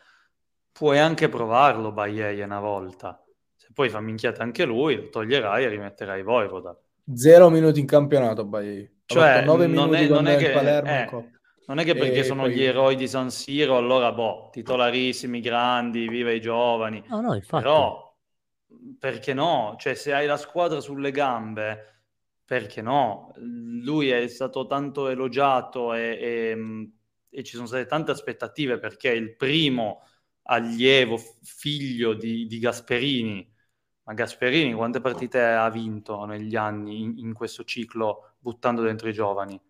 Puoi anche provarlo Baie una volta. Se poi fa minchiate anche lui, lo toglierai e rimetterai Voivoda. Zero minuti in campionato Baie. Cioè, non è, non è che... Palermo, eh, non è che perché e sono poi... gli eroi di San Siro, allora boh, titolarissimi, grandi, viva i giovani. No, no, infatti. Però, perché no? Cioè, se hai la squadra sulle gambe, perché no? Lui è stato tanto elogiato e, e, e ci sono state tante aspettative perché è il primo allievo, figlio di, di Gasperini. Ma Gasperini quante partite ha vinto negli anni in, in questo ciclo buttando dentro i giovani?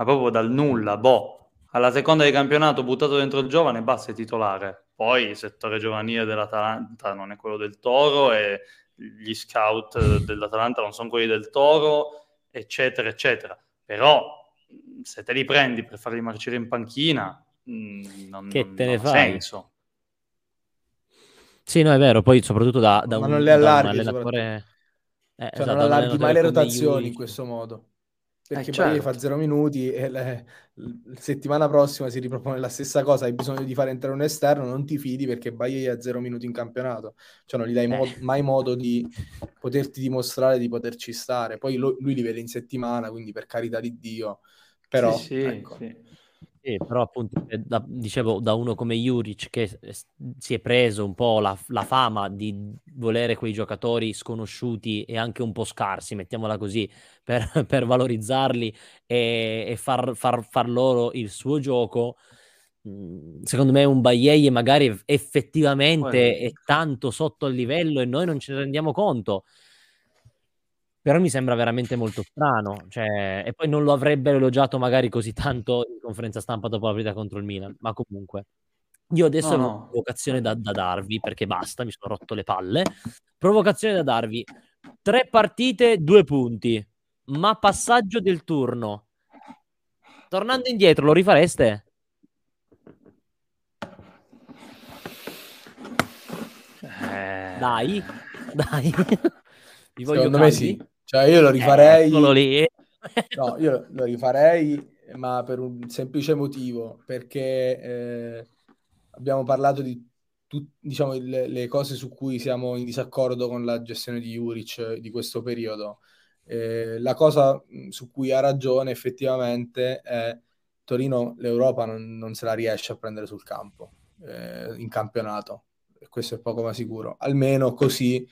Ma proprio dal nulla, boh alla seconda di campionato buttato dentro il giovane, basta, è titolare. Poi il settore giovanile dell'Atalanta non è quello del Toro e gli scout dell'Atalanta non sono quelli del Toro, eccetera, eccetera. Però se te li prendi per farli marcire in panchina, mm, non, che non, te ne non ha fai? senso. Sì, no, è vero, poi soprattutto da, da, un, da un, allenatore... Eh, cioè, esatto, non allarghi mai le rotazioni in questo modo perché eh, certo. poi fa zero minuti e la, la settimana prossima si ripropone la stessa cosa, hai bisogno di fare entrare un esterno, non ti fidi perché Baie ha zero minuti in campionato, cioè non gli dai mo- eh. mai modo di poterti dimostrare di poterci stare, poi lo, lui li vede in settimana, quindi per carità di Dio, però sì, sì, ecco. sì. Sì, però appunto, eh, da, dicevo, da uno come Juric che si è preso un po' la, la, fama di volere quei giocatori sconosciuti e anche un po' scarsi, mettiamola così, per, per valorizzarli e, e far, far, far, loro il suo gioco, mm, secondo me un Baieie magari effettivamente è tanto sotto il livello e noi non ce ne rendiamo conto però mi sembra veramente molto strano. Cioè, e poi non lo avrebbero elogiato magari così tanto in conferenza stampa dopo la partita contro il Milan. Ma comunque, io adesso no, ho una provocazione da, da, darvi perché basta, mi sono rotto le palle. Provocazione da darvi: tre partite, due punti, ma passaggio del turno. Tornando indietro, lo rifareste? Eh... Dai, dai. Secondo me sì. Cioè io lo rifarei... Eh, no, io lo rifarei, ma per un semplice motivo, perché eh, abbiamo parlato di tut, diciamo, le, le, cose su cui siamo in disaccordo con la gestione di Juric di questo periodo. Eh, la cosa su cui ha ragione effettivamente è Torino l'Europa non, non se la riesce a prendere sul campo, eh, in campionato, questo è poco ma sicuro. Almeno così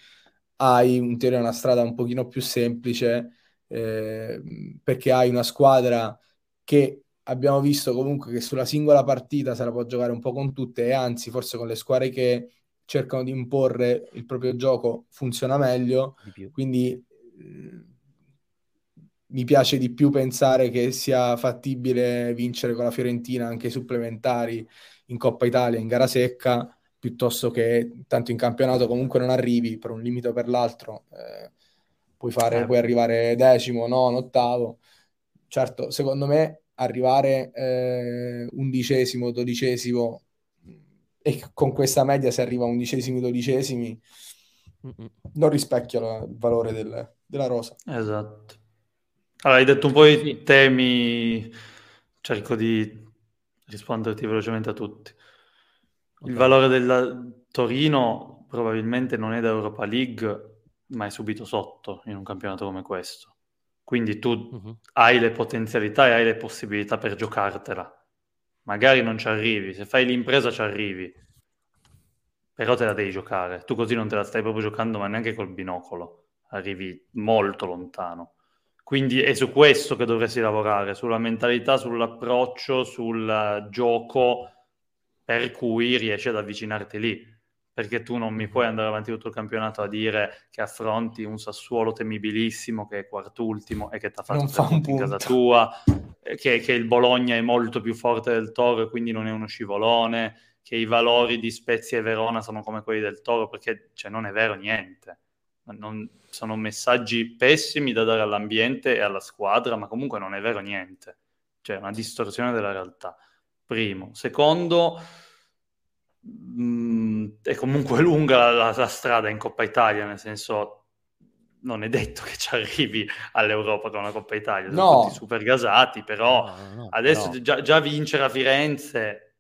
hai in teoria una strada un pochino più semplice eh, perché hai una squadra che abbiamo visto comunque che sulla singola partita se la può giocare un po' con tutte e anzi forse con le squadre che cercano di imporre il proprio gioco funziona meglio. Quindi eh, mi piace di più pensare che sia fattibile vincere con la Fiorentina anche supplementari in Coppa Italia in gara secca piuttosto che tanto in campionato comunque non arrivi per un limite o per l'altro, eh, puoi, fare, eh. puoi arrivare decimo, nono, ottavo. Certo, secondo me arrivare eh, undicesimo, dodicesimo e con questa media si arriva a undicesimi, dodicesimi non rispecchia il valore del, della rosa. Esatto. Allora, hai detto un po' i temi, cerco di risponderti velocemente a tutti. Il valore del Torino probabilmente non è da Europa League, ma è subito sotto in un campionato come questo. Quindi tu uh-huh. hai le potenzialità e hai le possibilità per giocartela. Magari non ci arrivi, se fai l'impresa ci arrivi, però te la devi giocare. Tu così non te la stai proprio giocando, ma neanche col binocolo. Arrivi molto lontano. Quindi è su questo che dovresti lavorare, sulla mentalità, sull'approccio, sul gioco per cui riesci ad avvicinarti lì. Perché tu non mi puoi andare avanti tutto il campionato a dire che affronti un Sassuolo temibilissimo che è quartultimo e che ti ha fatto fa in casa tua, che, che, il Bologna è molto più forte del Toro e quindi non è uno scivolone, che i valori di Spezia e Verona sono come quelli del Toro, perché cioè, non è vero niente. Non, sono messaggi pessimi da dare all'ambiente e alla squadra, ma comunque non è vero niente. Cioè, una distorsione della realtà primo. Secondo, mh, mm, è comunque lunga la, la, strada in Coppa Italia, nel senso non è detto che ci arrivi all'Europa con una Coppa Italia, sono no. tutti super gasati, però no, no, adesso però... Già, già, vincere a Firenze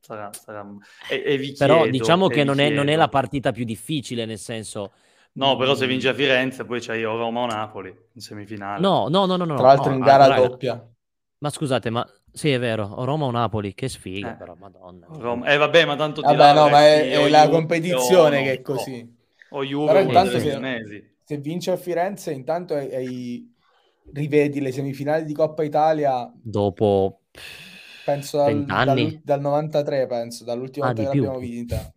sarà... sarà... E, e vi però diciamo che non è, non è, la partita più difficile, nel senso... No, però se vince a Firenze poi c'hai o Roma o Napoli in semifinale. No, no, no, no. no Tra l'altro in gara raga, doppia. Ma scusate, ma sì, è vero, o Roma o Napoli, che sfiga, eh. però, madonna. Roma. Eh vabbè, ma tanto Vabbè, là, no, ma è, è la competizione che è così. O Juve però intanto se, se, vince a Firenze, intanto hai, hai, rivedi le semifinali di Coppa Italia dopo penso dal, dal, dal 93, penso, dall'ultima ah, volta che l'abbiamo vinta.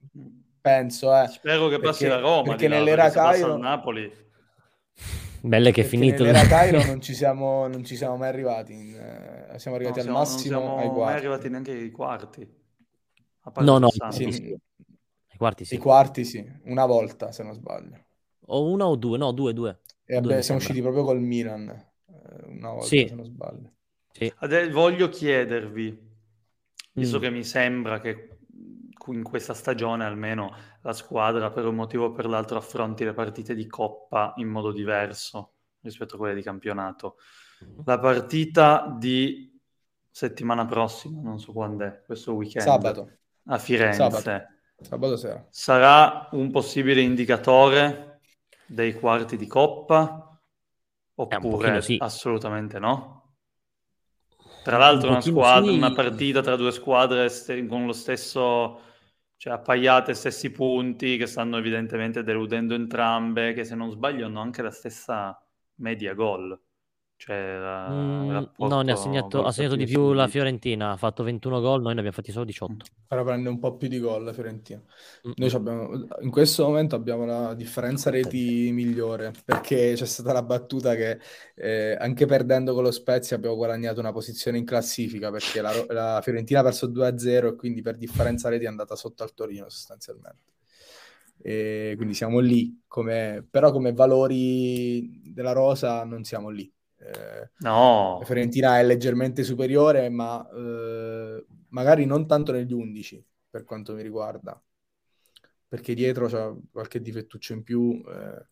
Penso, eh. Spero che passi perché, la Roma, perché nell'era Cairo Napoli Belle che è finito. Nella Cairo non ci siamo, non ci siamo mai arrivati. In, eh, siamo arrivati no, al siamo, massimo non siamo ai quarti. mai arrivati neanche ai quarti. No, no, sì, sì. Ai quarti sì. I quarti sì, una volta se non sbaglio. O una o due? No, due, due. E vabbè, siamo usciti proprio col Milan. Eh, una volta sì. se non sbaglio. Sì. Adesso voglio chiedervi, visto mm. che mi sembra che in questa stagione almeno la squadra per un motivo o per l'altro affronti le partite di coppa in modo diverso rispetto a quelle di campionato. La partita di settimana prossima, non so quando è, questo weekend, sabato a Firenze, sabato, sabato sera. sarà un possibile indicatore dei quarti di coppa oppure sì. assolutamente no? Tra l'altro un una squadra, sì. una partita tra due squadre con lo stesso cioè appaiate stessi punti che stanno evidentemente deludendo entrambe, che se non sbaglio hanno anche la stessa media gol. Cioè, la, mm, no, ne ha segnato, ha segnato di più la Fiorentina, ha fatto 21 gol, noi ne abbiamo fatti solo 18. Ora prende un po' più di gol la Fiorentina. Noi abbiamo, in questo momento abbiamo la differenza reti migliore, perché c'è stata la battuta che eh, anche perdendo con lo Spezia abbiamo guadagnato una posizione in classifica, perché la, la Fiorentina ha perso 2-0 e quindi per differenza reti è andata sotto al Torino sostanzialmente. E quindi siamo lì, come, però come valori della rosa non siamo lì. Eh, no. Fiorentina è leggermente superiore, ma eh, magari non tanto negli 11 per quanto mi riguarda, perché dietro c'è qualche difettuccio in più, eh,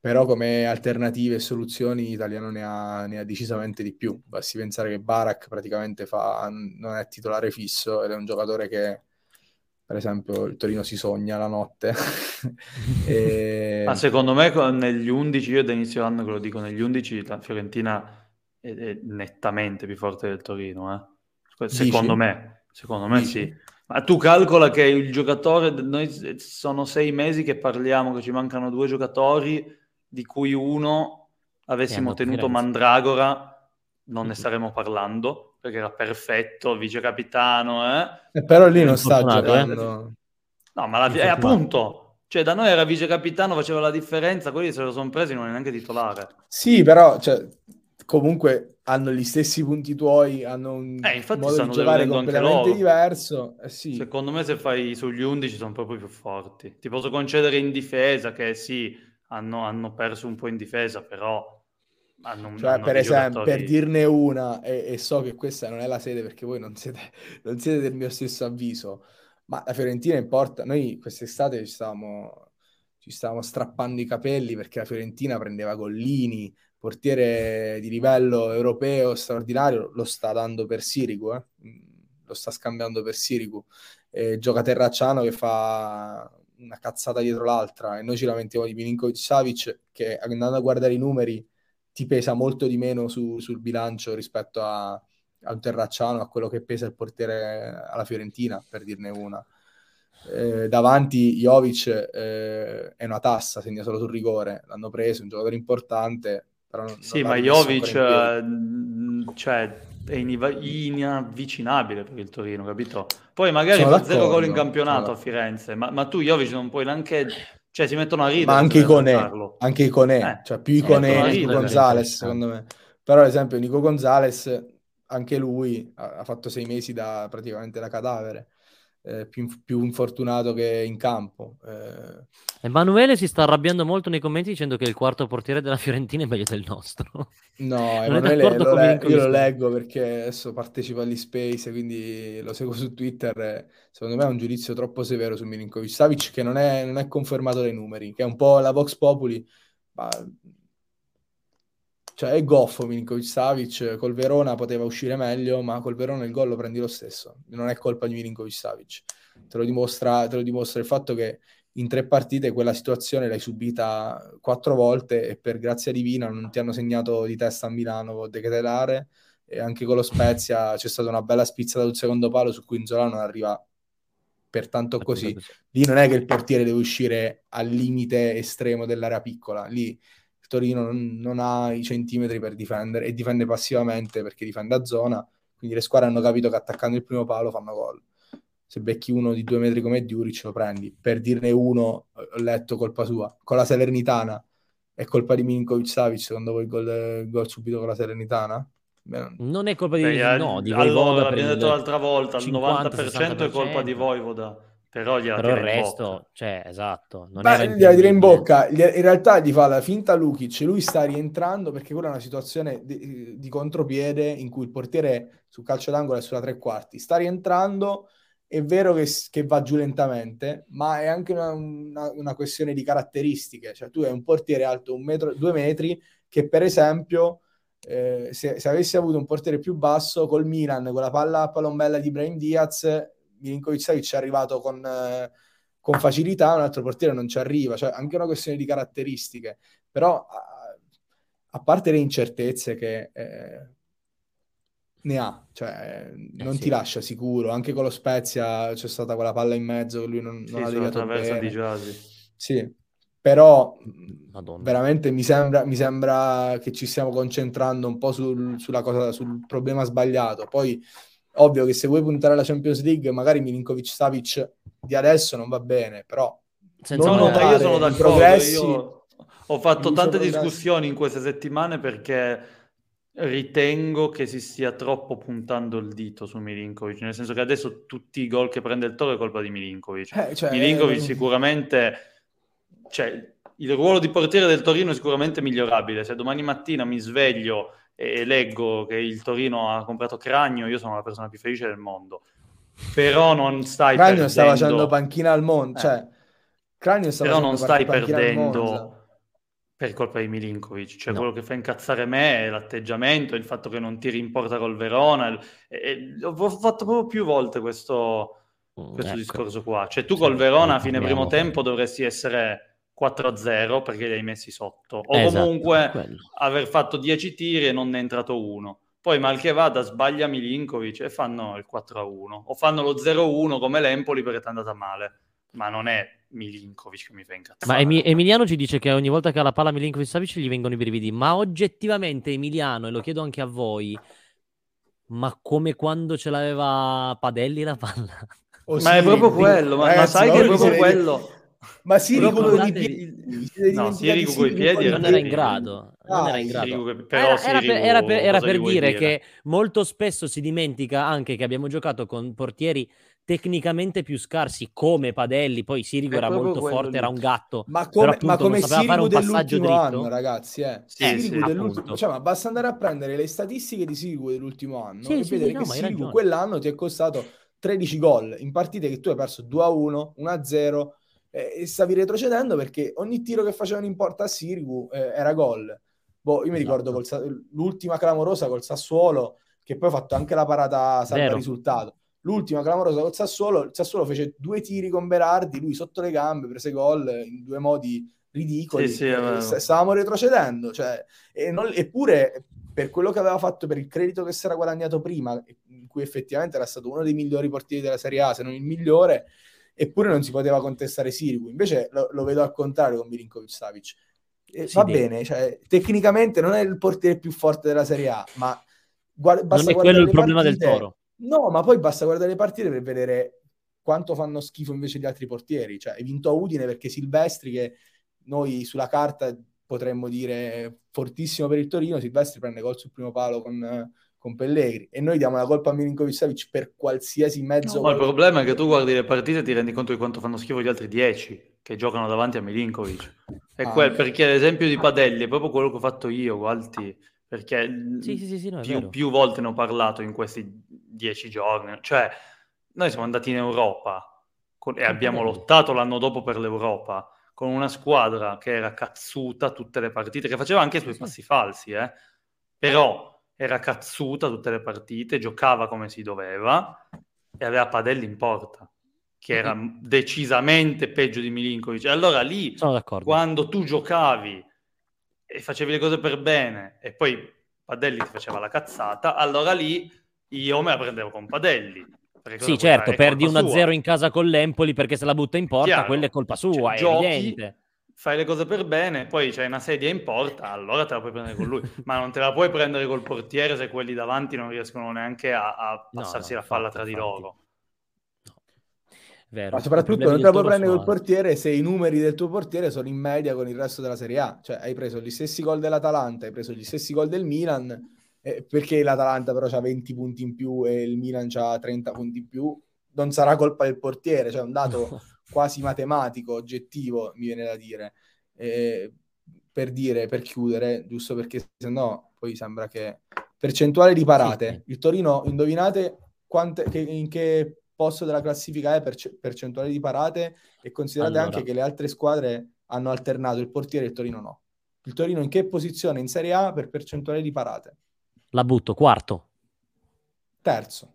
però come alternative e soluzioni l'italiano ne ha, ne ha, decisamente di più. Basti pensare che Barak praticamente fa, non è titolare fisso ed è un giocatore che per esempio il Torino si sogna la notte. e... Ma secondo me negli 11, io da inizio anno che lo dico, negli 11 la Fiorentina è, è nettamente più forte del Torino, eh? secondo Dici? me, secondo me Dici? sì. Ma tu calcola che il giocatore, noi sono sei mesi che parliamo che ci mancano due giocatori, di cui uno avessimo tenuto Mandragora, non ne staremo parlando perché era perfetto, vice capitano, eh? Però lì non sta eh. giocando. No, ma la, eh, appunto, cioè da noi era vice capitano, faceva la differenza, quelli se lo sono presi non è neanche titolare. Sì, però cioè, comunque hanno gli stessi punti tuoi, hanno un eh, infatti modo di giocare completamente diverso. Eh, sì. Secondo me se fai sugli 11 sono proprio più forti. Ti posso concedere in difesa che sì, hanno, hanno perso un po' in difesa, però hanno, cioè, per esempio, giocatori... per dirne una, e, e, so che questa non è la sede perché voi non siete, non siete del mio stesso avviso, ma la Fiorentina importa. Noi quest'estate ci stavamo, ci stavamo strappando i capelli perché la Fiorentina prendeva Gollini, portiere di livello europeo straordinario, lo sta dando per Sirigu, eh? lo sta scambiando per Sirigu. E gioca Terracciano che fa una cazzata dietro l'altra e noi ci lamentiamo di Milinkovic Savic che andando a guardare i numeri ti pesa molto di meno su, sul bilancio rispetto a, a un Terracciano, a quello che pesa il portiere alla Fiorentina, per dirne una. Eh, davanti Jovic eh, è una tassa, segna solo sul rigore, l'hanno preso, un giocatore importante. Però non, sì, non ma Jovic eh, cioè, è inavvicinabile per il Torino, capito? Poi magari fa zero gol in campionato a Firenze, ma, ma tu Jovic non puoi neanche cioè, si mettono a ridere. Ma anche Iconè, anche Iconè, eh, cioè più Iconè di Gonzales, secondo me. Però, ad esempio, Nico Gonzales, anche lui ha, ha fatto sei mesi da praticamente da cadavere eh, più, più, infortunato che in campo. Eh... Emanuele si sta arrabbiando molto nei commenti dicendo che il quarto portiere della Fiorentina è meglio del nostro. No, Emanuele lo le- io lo leggo perché adesso partecipa agli Space, quindi lo seguo su Twitter. Secondo me è un giudizio troppo severo su Milinkovic Savic che non è, non è confermato dai numeri, che è un po' la Vox Populi ma... cioè è goffo Milinkovic Savic, col Verona poteva uscire meglio, ma col Verona il gol lo prendi lo stesso, non è colpa di Milinkovic Savic. Te lo, dimostra, te lo dimostra il fatto che in tre partite quella situazione l'hai subita quattro volte e per grazia divina non ti hanno segnato di testa a Milano De Ketelare e anche con lo Spezia c'è stata una bella spizzata sul secondo palo su cui Inzola non arriva pertanto così. Lì non è che il portiere deve uscire al limite estremo dell'area piccola, lì il Torino non, non ha i centimetri per difendere e difende passivamente perché difende a zona, quindi le squadre hanno capito che attaccando il primo palo fanno gol se becchi uno di due metri come Diuric lo prendi. Per dirne uno, ho letto colpa sua. Con la Salernitana è colpa di Milinkovic Savic, secondo voi il gol, gol subito con la Salernitana? Beh, non è colpa di, Beh, no, di Voivoda. l'abbiamo detto l'altra volta, il 90% è colpa di Voivoda. Però, gli però il resto, cioè, esatto. Non Beh, gliela dire in bocca. In realtà gli fa la finta Lukic, lui sta rientrando perché quella è una situazione di, di contropiede in cui il portiere sul calcio d'angolo è sulla tre quarti. Sta rientrando è vero che, che, va giù lentamente, ma è anche una, una, una, questione di caratteristiche. Cioè, tu hai un portiere alto un metro, due metri, che per esempio, eh, se, se, avessi avuto un portiere più basso, col Milan, con la palla a palombella di Brain Diaz, Milinkovic Savic è arrivato con, eh, con, facilità, un altro portiere non ci arriva. Cioè, anche una questione di caratteristiche. Però, a, a parte le incertezze che... Eh, ne ha, cioè eh non sì. ti lascia sicuro. Anche con lo Spezia c'è stata quella palla in mezzo che lui non, non ha deviato bene. Di Giasi. Sì, però Madonna. veramente mi sembra, mi sembra, che ci stiamo concentrando un po' sul, sulla cosa, sul problema sbagliato. Poi, ovvio che se vuoi puntare alla Champions League, magari Milinkovic Savic di adesso non va bene, però Senza non no, io sono d'accordo. Progressi, io ho fatto tante discussioni in queste settimane perché Ritengo che si stia troppo puntando il dito su Milinkovic, nel senso che adesso tutti i gol che prende il Toro è colpa di Milinkovic. Eh, cioè, Milinkovic eh... sicuramente, cioè, il ruolo di portiere del Torino è sicuramente migliorabile. Se domani mattina mi sveglio e leggo che il Torino ha comprato Cragno, io sono la persona più felice del mondo. Però non stai Cragno perdendo... sta facendo panchina al mondo, eh. cioè Cragno sta Però non stai perdendo per colpa di Milinkovic, cioè no. quello che fa incazzare me è l'atteggiamento, il fatto che non tiri in porta col Verona. E, e, ho fatto proprio più volte questo, mm, questo ecco. discorso qua. Cioè tu col Verona a fine primo tempo dovresti essere 4-0 perché li hai messi sotto, o esatto, comunque quello. aver fatto 10 tiri e non ne è entrato uno. Poi mal che vada sbaglia Milinkovic e fanno il 4-1 o fanno lo 0-1 come l'Empoli perché ti è andata male, ma non è Milinkovic che mi fa incazzare. Ma Emi- Emiliano ci dice che ogni volta che ha la palla Milinkovic Savic gli vengono i brividi. Ma oggettivamente Emiliano, e lo chiedo anche a voi, ma come quando ce l'aveva Padelli la palla? Oh, ma sì, è proprio quello, ma, ma sai che è proprio quello. Ma Sirico con i piedi, no, Sirico con i piedi non era in grado, non era in grado. Però era, era per, era per, era per dire, dire che molto spesso si dimentica anche che abbiamo giocato con portieri tecnicamente più scarsi come Padelli, poi Sirigo era molto forte, lì. era un gatto, ma come, appunto, ma come Sirigo dell'ultimo anno, ragazzi, eh. Sì, eh, sì, dell'ultimo, cioè, ma basta andare a prendere le statistiche di Sirigo dell'ultimo anno sì, e vedere no, che Sirigo quell'anno ti è costato 13 gol in partite che tu hai perso 2 a 1, 1 a 0 eh, e stavi retrocedendo perché ogni tiro che facevano in porta a Sirigu eh, era gol. Boh, io mi esatto. ricordo col, l'ultima clamorosa col Sassuolo che poi ha fatto anche la parata salva risultato l'ultima clamorosa col Sassuolo, il Sassuolo fece due tiri con Berardi, lui sotto le gambe prese gol in due modi ridicoli, sì, sì, stavamo retrocedendo, cioè, e non, eppure per quello che aveva fatto, per il credito che si era guadagnato prima, in cui effettivamente era stato uno dei migliori portieri della Serie A, se non il migliore, eppure non si poteva contestare Sirigu, invece lo, lo vedo al contrario con Milinkovic Savic. Eh, va deve. bene, cioè, tecnicamente non è il portiere più forte della Serie A, ma guarda, basta non è quello il problema partite, del Toro No, ma poi basta guardare le partite per vedere quanto fanno schifo invece gli altri portieri. Cioè, hai vinto a Udine perché Silvestri, che noi sulla carta potremmo dire fortissimo per il Torino, Silvestri prende gol sul primo palo con, con Pellegrini e noi diamo la colpa a Milinkovic Savic per qualsiasi mezzo. No, ma il problema è che tu guardi le partite e ti rendi conto di quanto fanno schifo gli altri 10 che giocano davanti a Milinkovic. E ah, quel, perché l'esempio di Padelli è proprio quello che ho fatto io, Gualti perché sì, sì, sì, no, più, più, volte ne ho parlato in questi dieci giorni. Cioè, noi siamo andati in Europa con, e abbiamo lottato l'anno dopo per l'Europa con una squadra che era cazzuta tutte le partite, che faceva anche i suoi passi falsi, eh? però era cazzuta tutte le partite, giocava come si doveva e aveva Padelli in porta, che era mm-hmm. decisamente peggio di Milinkovic. Allora lì, quando tu giocavi e facevi le cose per bene e poi Padelli ti faceva la cazzata, allora lì io me la prendevo con Padelli. Sì, certo, perdi 1-0 in casa con l'Empoli perché se la butta in porta, Chiaro. quella è colpa sua, cioè, è giochi, evidente fai le cose per bene, poi c'è una sedia in porta, allora te la puoi prendere con lui, ma non te la puoi prendere col portiere se quelli davanti non riescono neanche a, a passarsi no, no, la falla tra di loro. Vero. Ma soprattutto non te la puoi prendere col portiere se i numeri del tuo portiere sono in media con il resto della Serie A. Cioè hai preso gli stessi gol dell'Atalanta, hai preso gli stessi gol del Milan, eh, perché l'Atalanta però ha 20 punti in più e il Milan ha 30 punti in più. Non sarà colpa del portiere, cioè un dato quasi matematico, oggettivo, mi viene da dire. Eh, per dire, per chiudere, giusto perché se no poi sembra che percentuale di parate. Il Torino, indovinate quante, che, in che posto della classifica è per percentuale di parate e considerate allora. anche che le altre squadre hanno alternato il portiere e il Torino no. Il Torino in che posizione in Serie A per percentuale di parate? La butto, quarto. Terzo.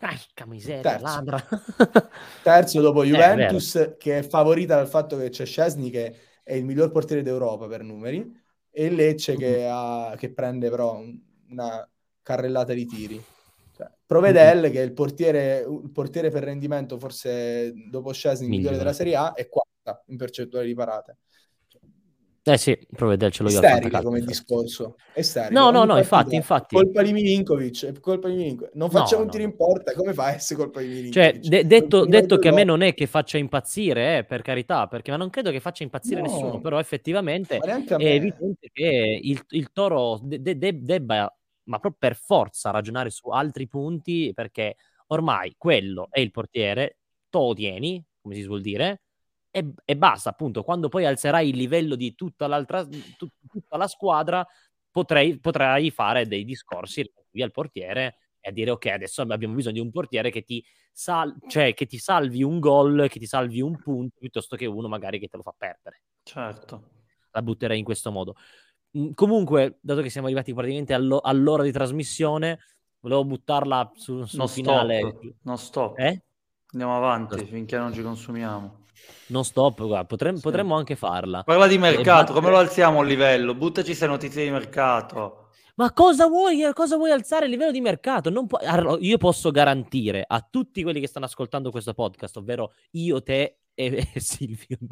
Porca miseria, terzo. ladra. terzo dopo eh, Juventus, eh, che è favorita dal fatto che c'è Scesni, che è il miglior portiere d'Europa per numeri, e Lecce che, mm-hmm. ha, che prende però una carrellata di tiri. Cioè, Provedel, mm-hmm. che è il portiere, il portiere per rendimento, forse dopo Scesni, il migliore della Serie A, è quarta in percentuale di parate. Eh sì, proprio vedercelo io. Sterile come discorso. È sterile. No, no, no, infatti, infatti. Colpa di Milinkovic, è colpa di Milinkovic. Non facciamo no, un tiro no. in porta, come fa a essere colpa di Milinkovic? Cioè, de- detto, detto che a me non è che faccia impazzire, eh, per carità, perché ma non credo che faccia impazzire no. nessuno, però effettivamente è evidente che il, il Toro de- de- debba, ma proprio per forza, ragionare su altri punti, perché ormai quello è il portiere, to tieni, come si suol dire, e, e, basta, appunto, quando poi alzerai il livello di tutta l'altra, tut, tutta la squadra, potrei, potrai fare dei discorsi via il portiere e a dire ok, adesso abbiamo bisogno di un portiere che ti, sal- cioè, che ti salvi un gol, che ti salvi un punto, piuttosto che uno magari che te lo fa perdere. Certo. La butterei in questo modo. Mm, comunque, dato che siamo arrivati praticamente allo- all'ora di trasmissione, volevo buttarla su, sul finale. Stop. Non stop. Eh? Andiamo avanti finché non ci consumiamo. Non stop, guarda, potremmo, sì. potremmo anche farla. Parla di mercato, come lo alziamo il livello? Buttaci queste notizie di mercato. Ma cosa vuoi, cosa vuoi alzare il livello di mercato? Pu- io posso garantire a tutti quelli che stanno ascoltando questo podcast, ovvero io, te e, e Silvio,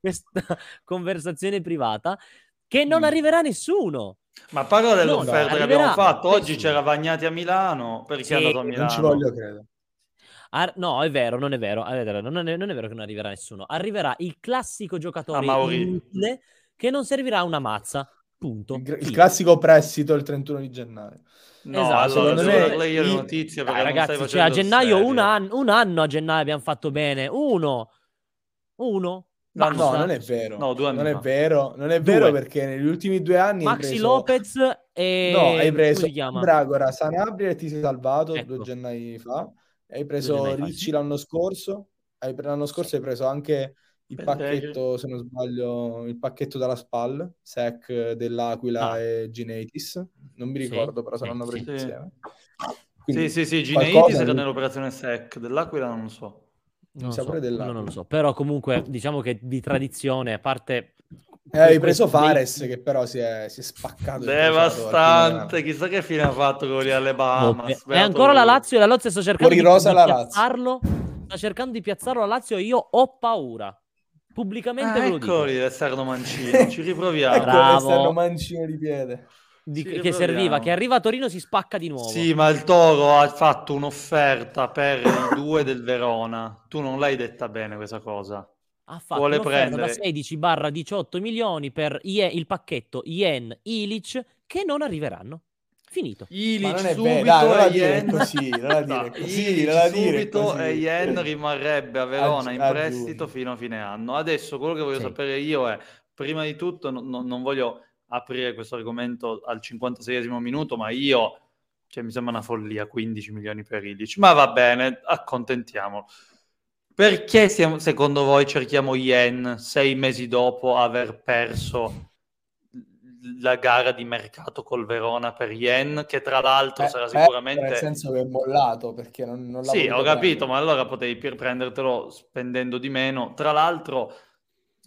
questa conversazione privata, che non mm. arriverà nessuno. Ma parla dell'offerta no, che abbiamo fatto. Oggi c'era Vagnati a Milano, perché sì, è andato a Milano? Non ci voglio credere. Ar- no, è vero, non è vero, non è, non è vero che non arriverà nessuno. Arriverà il classico giocatore inutile che non servirà una mazza. Punto. Il, il classico prestito il 31 di gennaio. No, esatto, allora, non è lei le notizie Dai, ragazzi, cioè, a gennaio un anno, un anno a gennaio abbiamo fatto bene. Uno. Uno. No, no, non è vero. No, non fa. è vero, non è due. vero perché negli ultimi due anni Maxi preso... Lopez e No, hai preso Bragora, Sanabria e ti sei salvato ecco. due gennaio fa. Hai preso Ricci l'anno scorso, hai, l'anno scorso hai preso anche il pacchetto, se non sbaglio, il pacchetto dalla SPAL, SEC dell'Aquila ah. e Ginetis. Non mi ricordo, sì. però saranno presi sì. insieme. Quindi, sì, sì, sì, Ginetis era nell'operazione SEC, dell'Aquila non lo so. Non, so, non lo so, però comunque diciamo che di tradizione, a parte eh, hai preso Fares che però si è, si è spaccato. Devastante, chissà che fine ha fatto con gli alle Bahamas. E ancora la Lazio, la Lazio sta cercando di, di piazzarlo. Sta cercando di piazzarlo la Lazio io ho paura. Pubblicamente ah, ve lo eccoli dico. l'esterno mancino, ci riproviamo. ecco Bravo. mancino di piede. Di, che serviva, che arriva a Torino si spacca di nuovo. Sì, ma il Toro ha fatto un'offerta per i due del Verona. Tu non l'hai detta bene questa cosa ha fatto Vuole prendere da 16 barra 18 milioni per il pacchetto Yen Ilic che non arriveranno. Finito. Ilic subito Dai, e Yen così, non dire così, non subito così. e Yen rimarrebbe a Verona in prestito fino a fine anno. Adesso quello che voglio sì. sapere io è prima di tutto no, no, non voglio aprire questo argomento al 56 minuto, ma io cioè, mi sembra una follia 15 milioni per Ilic, ma va bene, accontentiamo Perché siamo, secondo voi cerchiamo Yen sei mesi dopo aver perso la gara di mercato col Verona per Yen, che tra l'altro eh, sarà sicuramente... nel senso che è mollato, perché non, non l'ha Sì, ho capito, prendere. ma allora potevi prendertelo spendendo di meno. Tra l'altro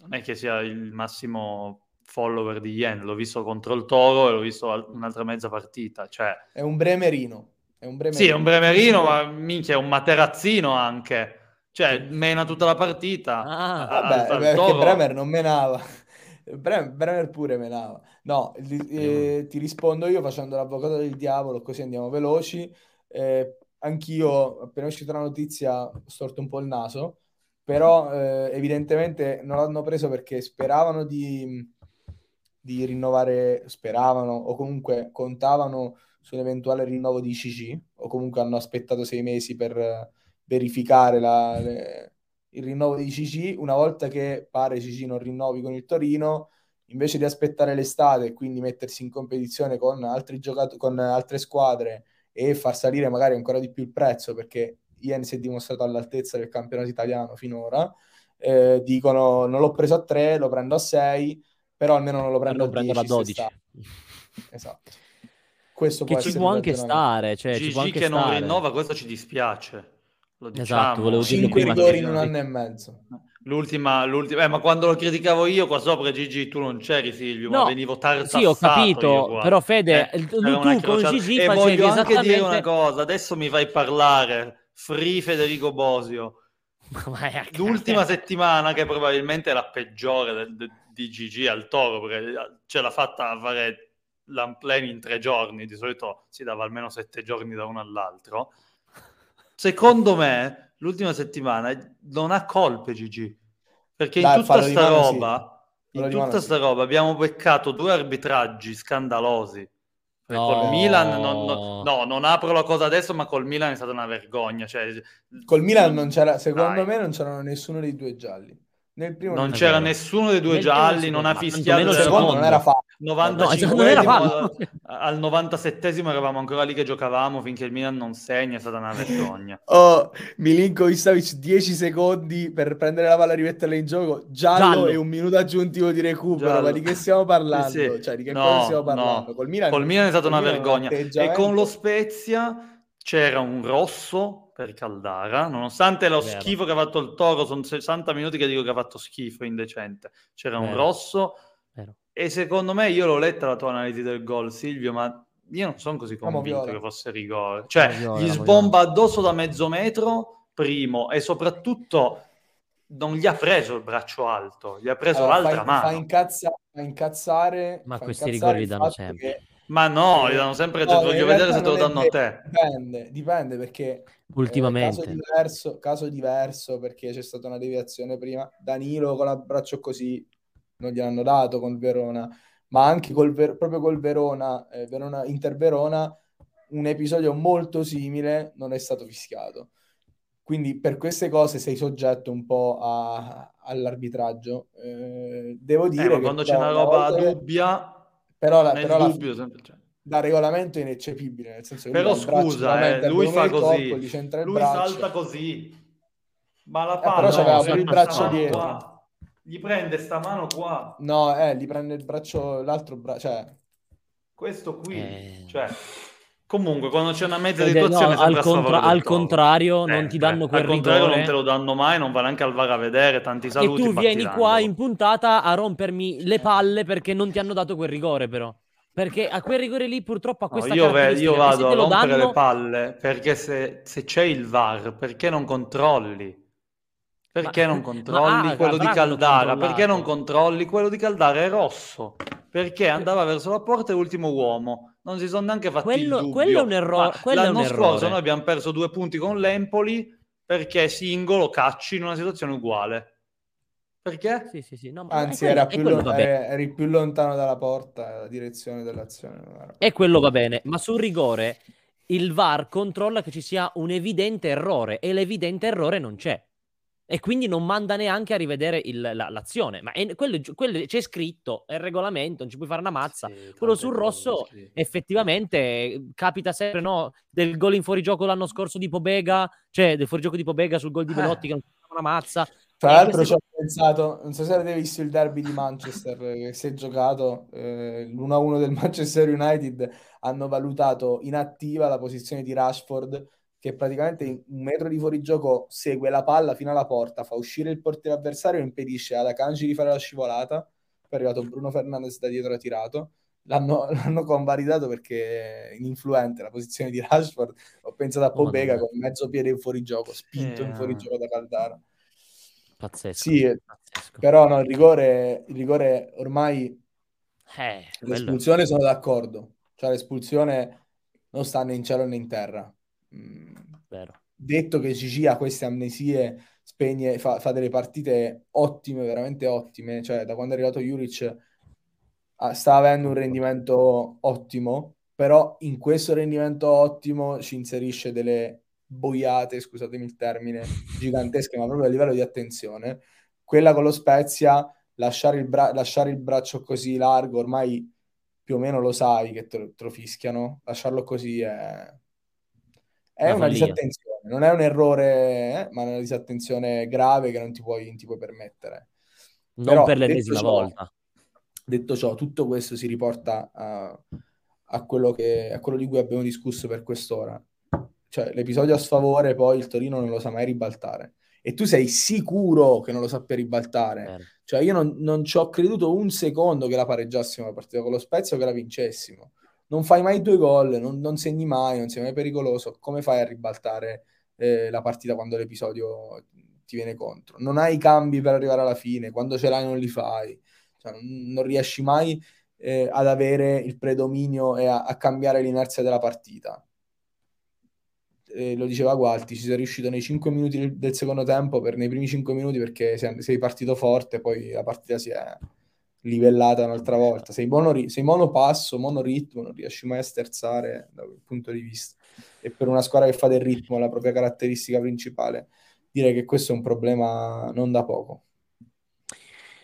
non è che sia il massimo follower di Yen, l'ho visto contro il Toro e l'ho visto un'altra mezza partita, cioè... È un bremerino. È un bremerino. Sì, è un bremerino, ma minchia, è un materazzino anche. Cioè, mena tutta la partita. Ah, vabbè, al, perché Bremer non menava. Bremer pure menava. No, eh, ti rispondo io facendo l'avvocato del diavolo, così andiamo veloci. Eh, anch'io, appena uscita la notizia, ho storto un po' il naso, però eh, evidentemente non l'hanno preso perché speravano di, di rinnovare, speravano o comunque contavano su un eventuale rinnovo di CC o comunque hanno aspettato sei mesi per verificare la, le, il rinnovo di CC. Una volta che pare CC non rinnovi con il Torino, invece di aspettare l'estate e quindi mettersi in competizione con, altri giocatori, con altre squadre e far salire magari ancora di più il prezzo perché Ien si è dimostrato all'altezza del campionato italiano finora, eh, dicono non l'ho preso a 3, lo prendo a 6, però almeno non lo prendo a 10. a 12. Esatto. Questo che ci può anche stare. Cioè, Gigi ci può anche che stare. non rinnova, questo ci dispiace. Lo esatto, diciamo. Esatto, volevo 5 rigori in un anno e mezzo. L'ultima, l'ultima, eh, ma quando lo criticavo io qua sopra, Gigi, tu non c'eri, Silvio, no, ma venivo tartassato. Sì, ho capito, però Fede, eh, tu con Gigi E voglio anche esattamente... dire una cosa, adesso mi fai parlare, Free Federico Bosio. L'ultima settimana, che probabilmente è la peggiore del, del, di Gigi al Toro, perché ce l'ha fatta a fare l'unplane in tre giorni, di solito si dava almeno sette giorni da uno all'altro. Secondo me, l'ultima settimana non ha colpe Gigi, perché Dai, in tutta sta roba, sì. in tutta sta sì. roba abbiamo beccato due arbitraggi scandalosi. No. Col Milan, non, no, no, non apro la cosa adesso, ma col Milan è stata una vergogna. Cioè, col Milan non c'era, secondo Dai. me non c'erano nessuno dei due gialli. Nel primo non c'era nessuno dei due Nel gialli, non ha fischiato il secondo, non era fatto. 95 no, al 97 eravamo ancora lì che giocavamo finché il Milan non segna, è stata una vergogna. oh, Milinkovic Savic 10 secondi per prendere la palla e rimetterla in gioco, giallo, giallo, e un minuto aggiuntivo di recupero, giallo. ma di che stiamo parlando? Sì, sì. Cioè, di che no, cosa stiamo parlando? No. Col Milan, Col Milan è stata una vergogna. E con lo Spezia c'era un rosso per Caldara, nonostante lo Vero. schifo che ha fatto il Toro, sono 60 minuti che dico che ha fatto schifo, indecente. C'era Vero. un rosso Vero. E secondo me, io l'ho letta la tua analisi del gol, Silvio, ma io non sono così convinto che fosse rigore. Cioè, viola, gli sbomba addosso da mezzo metro, primo, e soprattutto non gli ha preso il braccio alto, gli ha preso allora, l'altra fa, mano. Fa, incazza, fa incazzare... Ma questi rigori li danno sempre. Che ma no, li danno sempre. No, voglio vedere se te lo danno a te. Dipende, dipende perché ultimamente. Eh, caso, diverso, caso diverso perché c'è stata una deviazione prima. Danilo con l'abbraccio così non gliel'hanno dato con Verona, ma anche col Ver- proprio col Verona, eh, Verona, Inter Verona, un episodio molto simile non è stato fischiato. Quindi per queste cose sei soggetto un po' a, all'arbitraggio. Eh, devo eh, dire eh, quando c'è una roba volte... dubbia però, la, però dubbio, la, cioè. da regolamento è ineccepibile, nel senso che però scusa, eh, lui fa così, corpo, lui salta così, ma la palla eh, però c'aveva pure il braccio dietro. Qua. Gli prende sta mano qua. No, eh, gli prende il braccio, l'altro braccio, cioè... Questo qui, eh... cioè... Comunque, quando c'è una mezza situazione, no, al, contra- al contrario, eh, non ti danno eh, quel al rigore. non te lo danno mai, non va neanche al VAR a vedere. Tanti saluti. E tu vieni qua in puntata a rompermi le palle perché non ti hanno dato quel rigore, però. Perché a quel rigore lì, purtroppo, a questa no, io, ve- io vado a rompere danno... le palle perché se, se, c'è il VAR, perché non controlli? Perché ma, non controlli ma, ah, quello di Caldara? Perché non controlli quello di Caldara? È rosso perché andava verso la porta e l'ultimo uomo. Non si sono neanche fatti quello, il quello è un, erro- quello l'anno è un scorso errore. noi abbiamo perso due punti con l'Empoli perché singolo cacci in una situazione uguale. Perché? Sì, sì, sì. No, Anzi, quello, era più lo- eri più lontano dalla porta, la direzione dell'azione. E quello va bene, ma sul rigore il VAR controlla che ci sia un evidente errore e l'evidente errore non c'è e quindi non manda neanche a rivedere il, la, l'azione. Ma è, quello, quello, c'è scritto, è il regolamento, non ci puoi fare una mazza. Sì, quello sul rosso effettivamente capita sempre no, del gol in fuorigioco l'anno scorso di Pobega, cioè del fuorigioco di Pobega sul gol di Velotti eh. che non una mazza. Tra l'altro ci ho pensato, non so se avete visto il derby di Manchester che si è giocato, eh, l'1-1 del Manchester United, hanno valutato inattiva la posizione di Rashford che praticamente un metro di fuorigioco segue la palla fino alla porta, fa uscire il portiere avversario e impedisce ad Akanji di fare la scivolata. Poi è arrivato Bruno Fernandes da dietro ha tirato. L'hanno, l'hanno convalidato perché in influente la posizione di Rashford. Ho pensato a Pobega oh, con mezzo piede in fuorigioco, spinto eh, in fuorigioco da Caldara. Pazzesco. Sì, pazzesco. però no, il rigore, il rigore ormai... Eh, l'espulsione sono d'accordo. Cioè l'espulsione non sta né in cielo né in terra Vero. Detto che Gigi ha queste amnesie, spegne, fa, fa, delle partite ottime, veramente ottime. Cioè, da quando è arrivato Juric sta avendo un rendimento ottimo, però in questo rendimento ottimo ci inserisce delle boiate, scusatemi il termine, gigantesche, ma proprio a livello di attenzione. Quella con lo Spezia, lasciare il, bra- lasciare il braccio così largo, ormai più o meno lo sai che te lo, te lo fischiano, lasciarlo così è è una, disattenzione, non è un errore, eh, ma è una disattenzione grave che non ti puoi, ti puoi permettere. Non Però, per l'ennesima ciò, volta. Detto ciò, tutto questo si riporta a, a, quello che, a quello di cui abbiamo discusso per quest'ora. Cioè, l'episodio a sfavore, poi il Torino non lo sa mai ribaltare. E tu sei sicuro che non lo sappia ribaltare. Vero. Cioè, io non, non ci ho creduto un secondo che la pareggiassimo la partita con lo Spezia o che la vincessimo non fai mai due gol, non, non, segni mai, non sei mai pericoloso, come fai a ribaltare eh, la partita quando l'episodio ti viene contro? Non hai i cambi per arrivare alla fine, quando ce l'hai non li fai, cioè, non, riesci mai eh, ad avere il predominio e a, a cambiare l'inerzia della partita. Eh, lo diceva Gualti, ci sei riuscito nei 5 minuti del secondo tempo, per, nei primi 5 minuti perché sei, sei partito forte, poi la partita si è livellata un'altra volta. Sei, mono, sei monopasso, monoritmo, non riesci mai a sterzare da quel punto di vista. E per una squadra che fa del ritmo la propria caratteristica principale, direi che questo è un problema non da poco.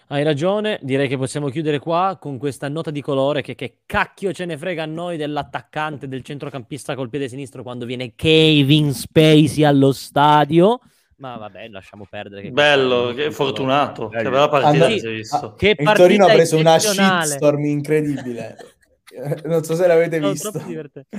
Hai ragione, direi che possiamo chiudere qua con questa nota di colore che, che cacchio ce ne frega a noi dell'attaccante, del centrocampista col piede sinistro quando viene Kevin Spacey allo stadio ma vabbè, lasciamo perdere. Che Bello, che fortunato. Che bella partita And- visto. Che partita il Torino ha preso una shitstorm incredibile. non so se l'avete no, visto.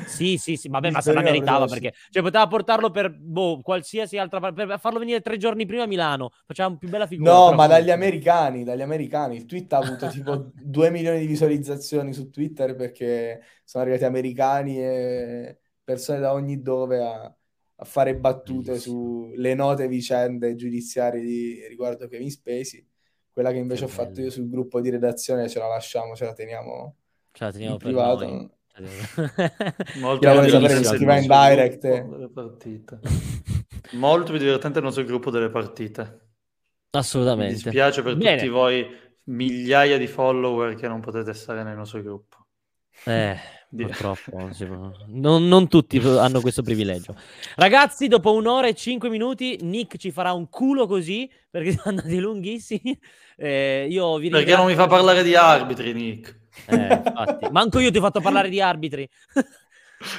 Sì, sì, sì, vabbè, ma se la meritava perché cioè, poteva portarlo per boh, qualsiasi altra per farlo venire tre giorni prima a Milano. Facciamo più bella figura. No, ma dagli americani, dagli americani. Il tweet ha avuto tipo due milioni di visualizzazioni su Twitter perché sono arrivati americani e persone da ogni dove a a fare battute sulle note vicende giudiziarie di, riguardo Kevin Spacey. Quella che invece che ho fatto io sul gruppo di redazione ce la lasciamo, ce la teniamo, ce la teniamo in privato. Noi. Molto divertente va in direct. Molto più divertente il nostro gruppo delle partite. Assolutamente. Mi dispiace per Bene. tutti voi migliaia di follower che non potete stare nel nostro gruppo. Eh, Purtroppo non, non, tutti hanno questo privilegio. Ragazzi, dopo un'ora e cinque minuti, Nick ci farà un culo così perché sono andati lunghissimi. Eh, io vi perché non mi fa parlare di arbitri, Nick? Eh. Manco io ti ho fatto parlare di arbitri.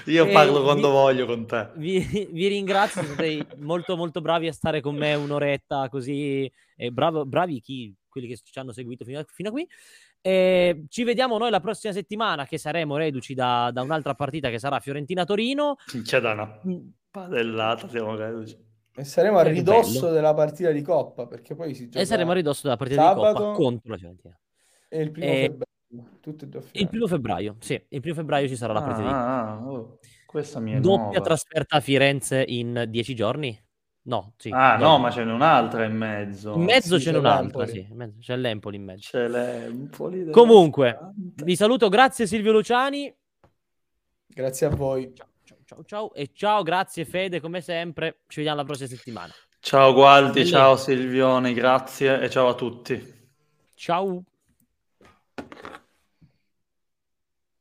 Io parlo quando vi, voglio con te. Vi, vi ringrazio, siete molto molto bravi a stare con me un'oretta così. E bravo, bravi chi, quelli che ci hanno seguito fino a, fino a qui. E ci vediamo noi la prossima settimana che saremo reduci da, da un'altra partita che sarà Fiorentina-Torino. C'è da una mm. padellata, siamo reduci. E saremo a ridosso della partita di Coppa, perché poi si gioca E saremo a ridosso della partita di Coppa contro la Fiorentina. E il primo e... febbraio. Tutte due il primo febbraio, sì. Il primo febbraio ci sarà la partita ah, di Coppa. Oh, questa mia Doppia nuova. trasferta a Firenze in dieci giorni? No, sì. Ah, no, ma ce n'è un'altra in mezzo. In mezzo sì, ce n'è un'altra, sì. C'è l'Empoli in mezzo. C'è l'Empoli. Comunque, vi saluto. Grazie Silvio Luciani. Grazie a voi. Ciao, ciao, ciao, ciao. E ciao, grazie Fede, come sempre. Ci vediamo la prossima settimana. Ciao Gualdi, ciao Silvione, grazie e ciao a tutti. Ciao.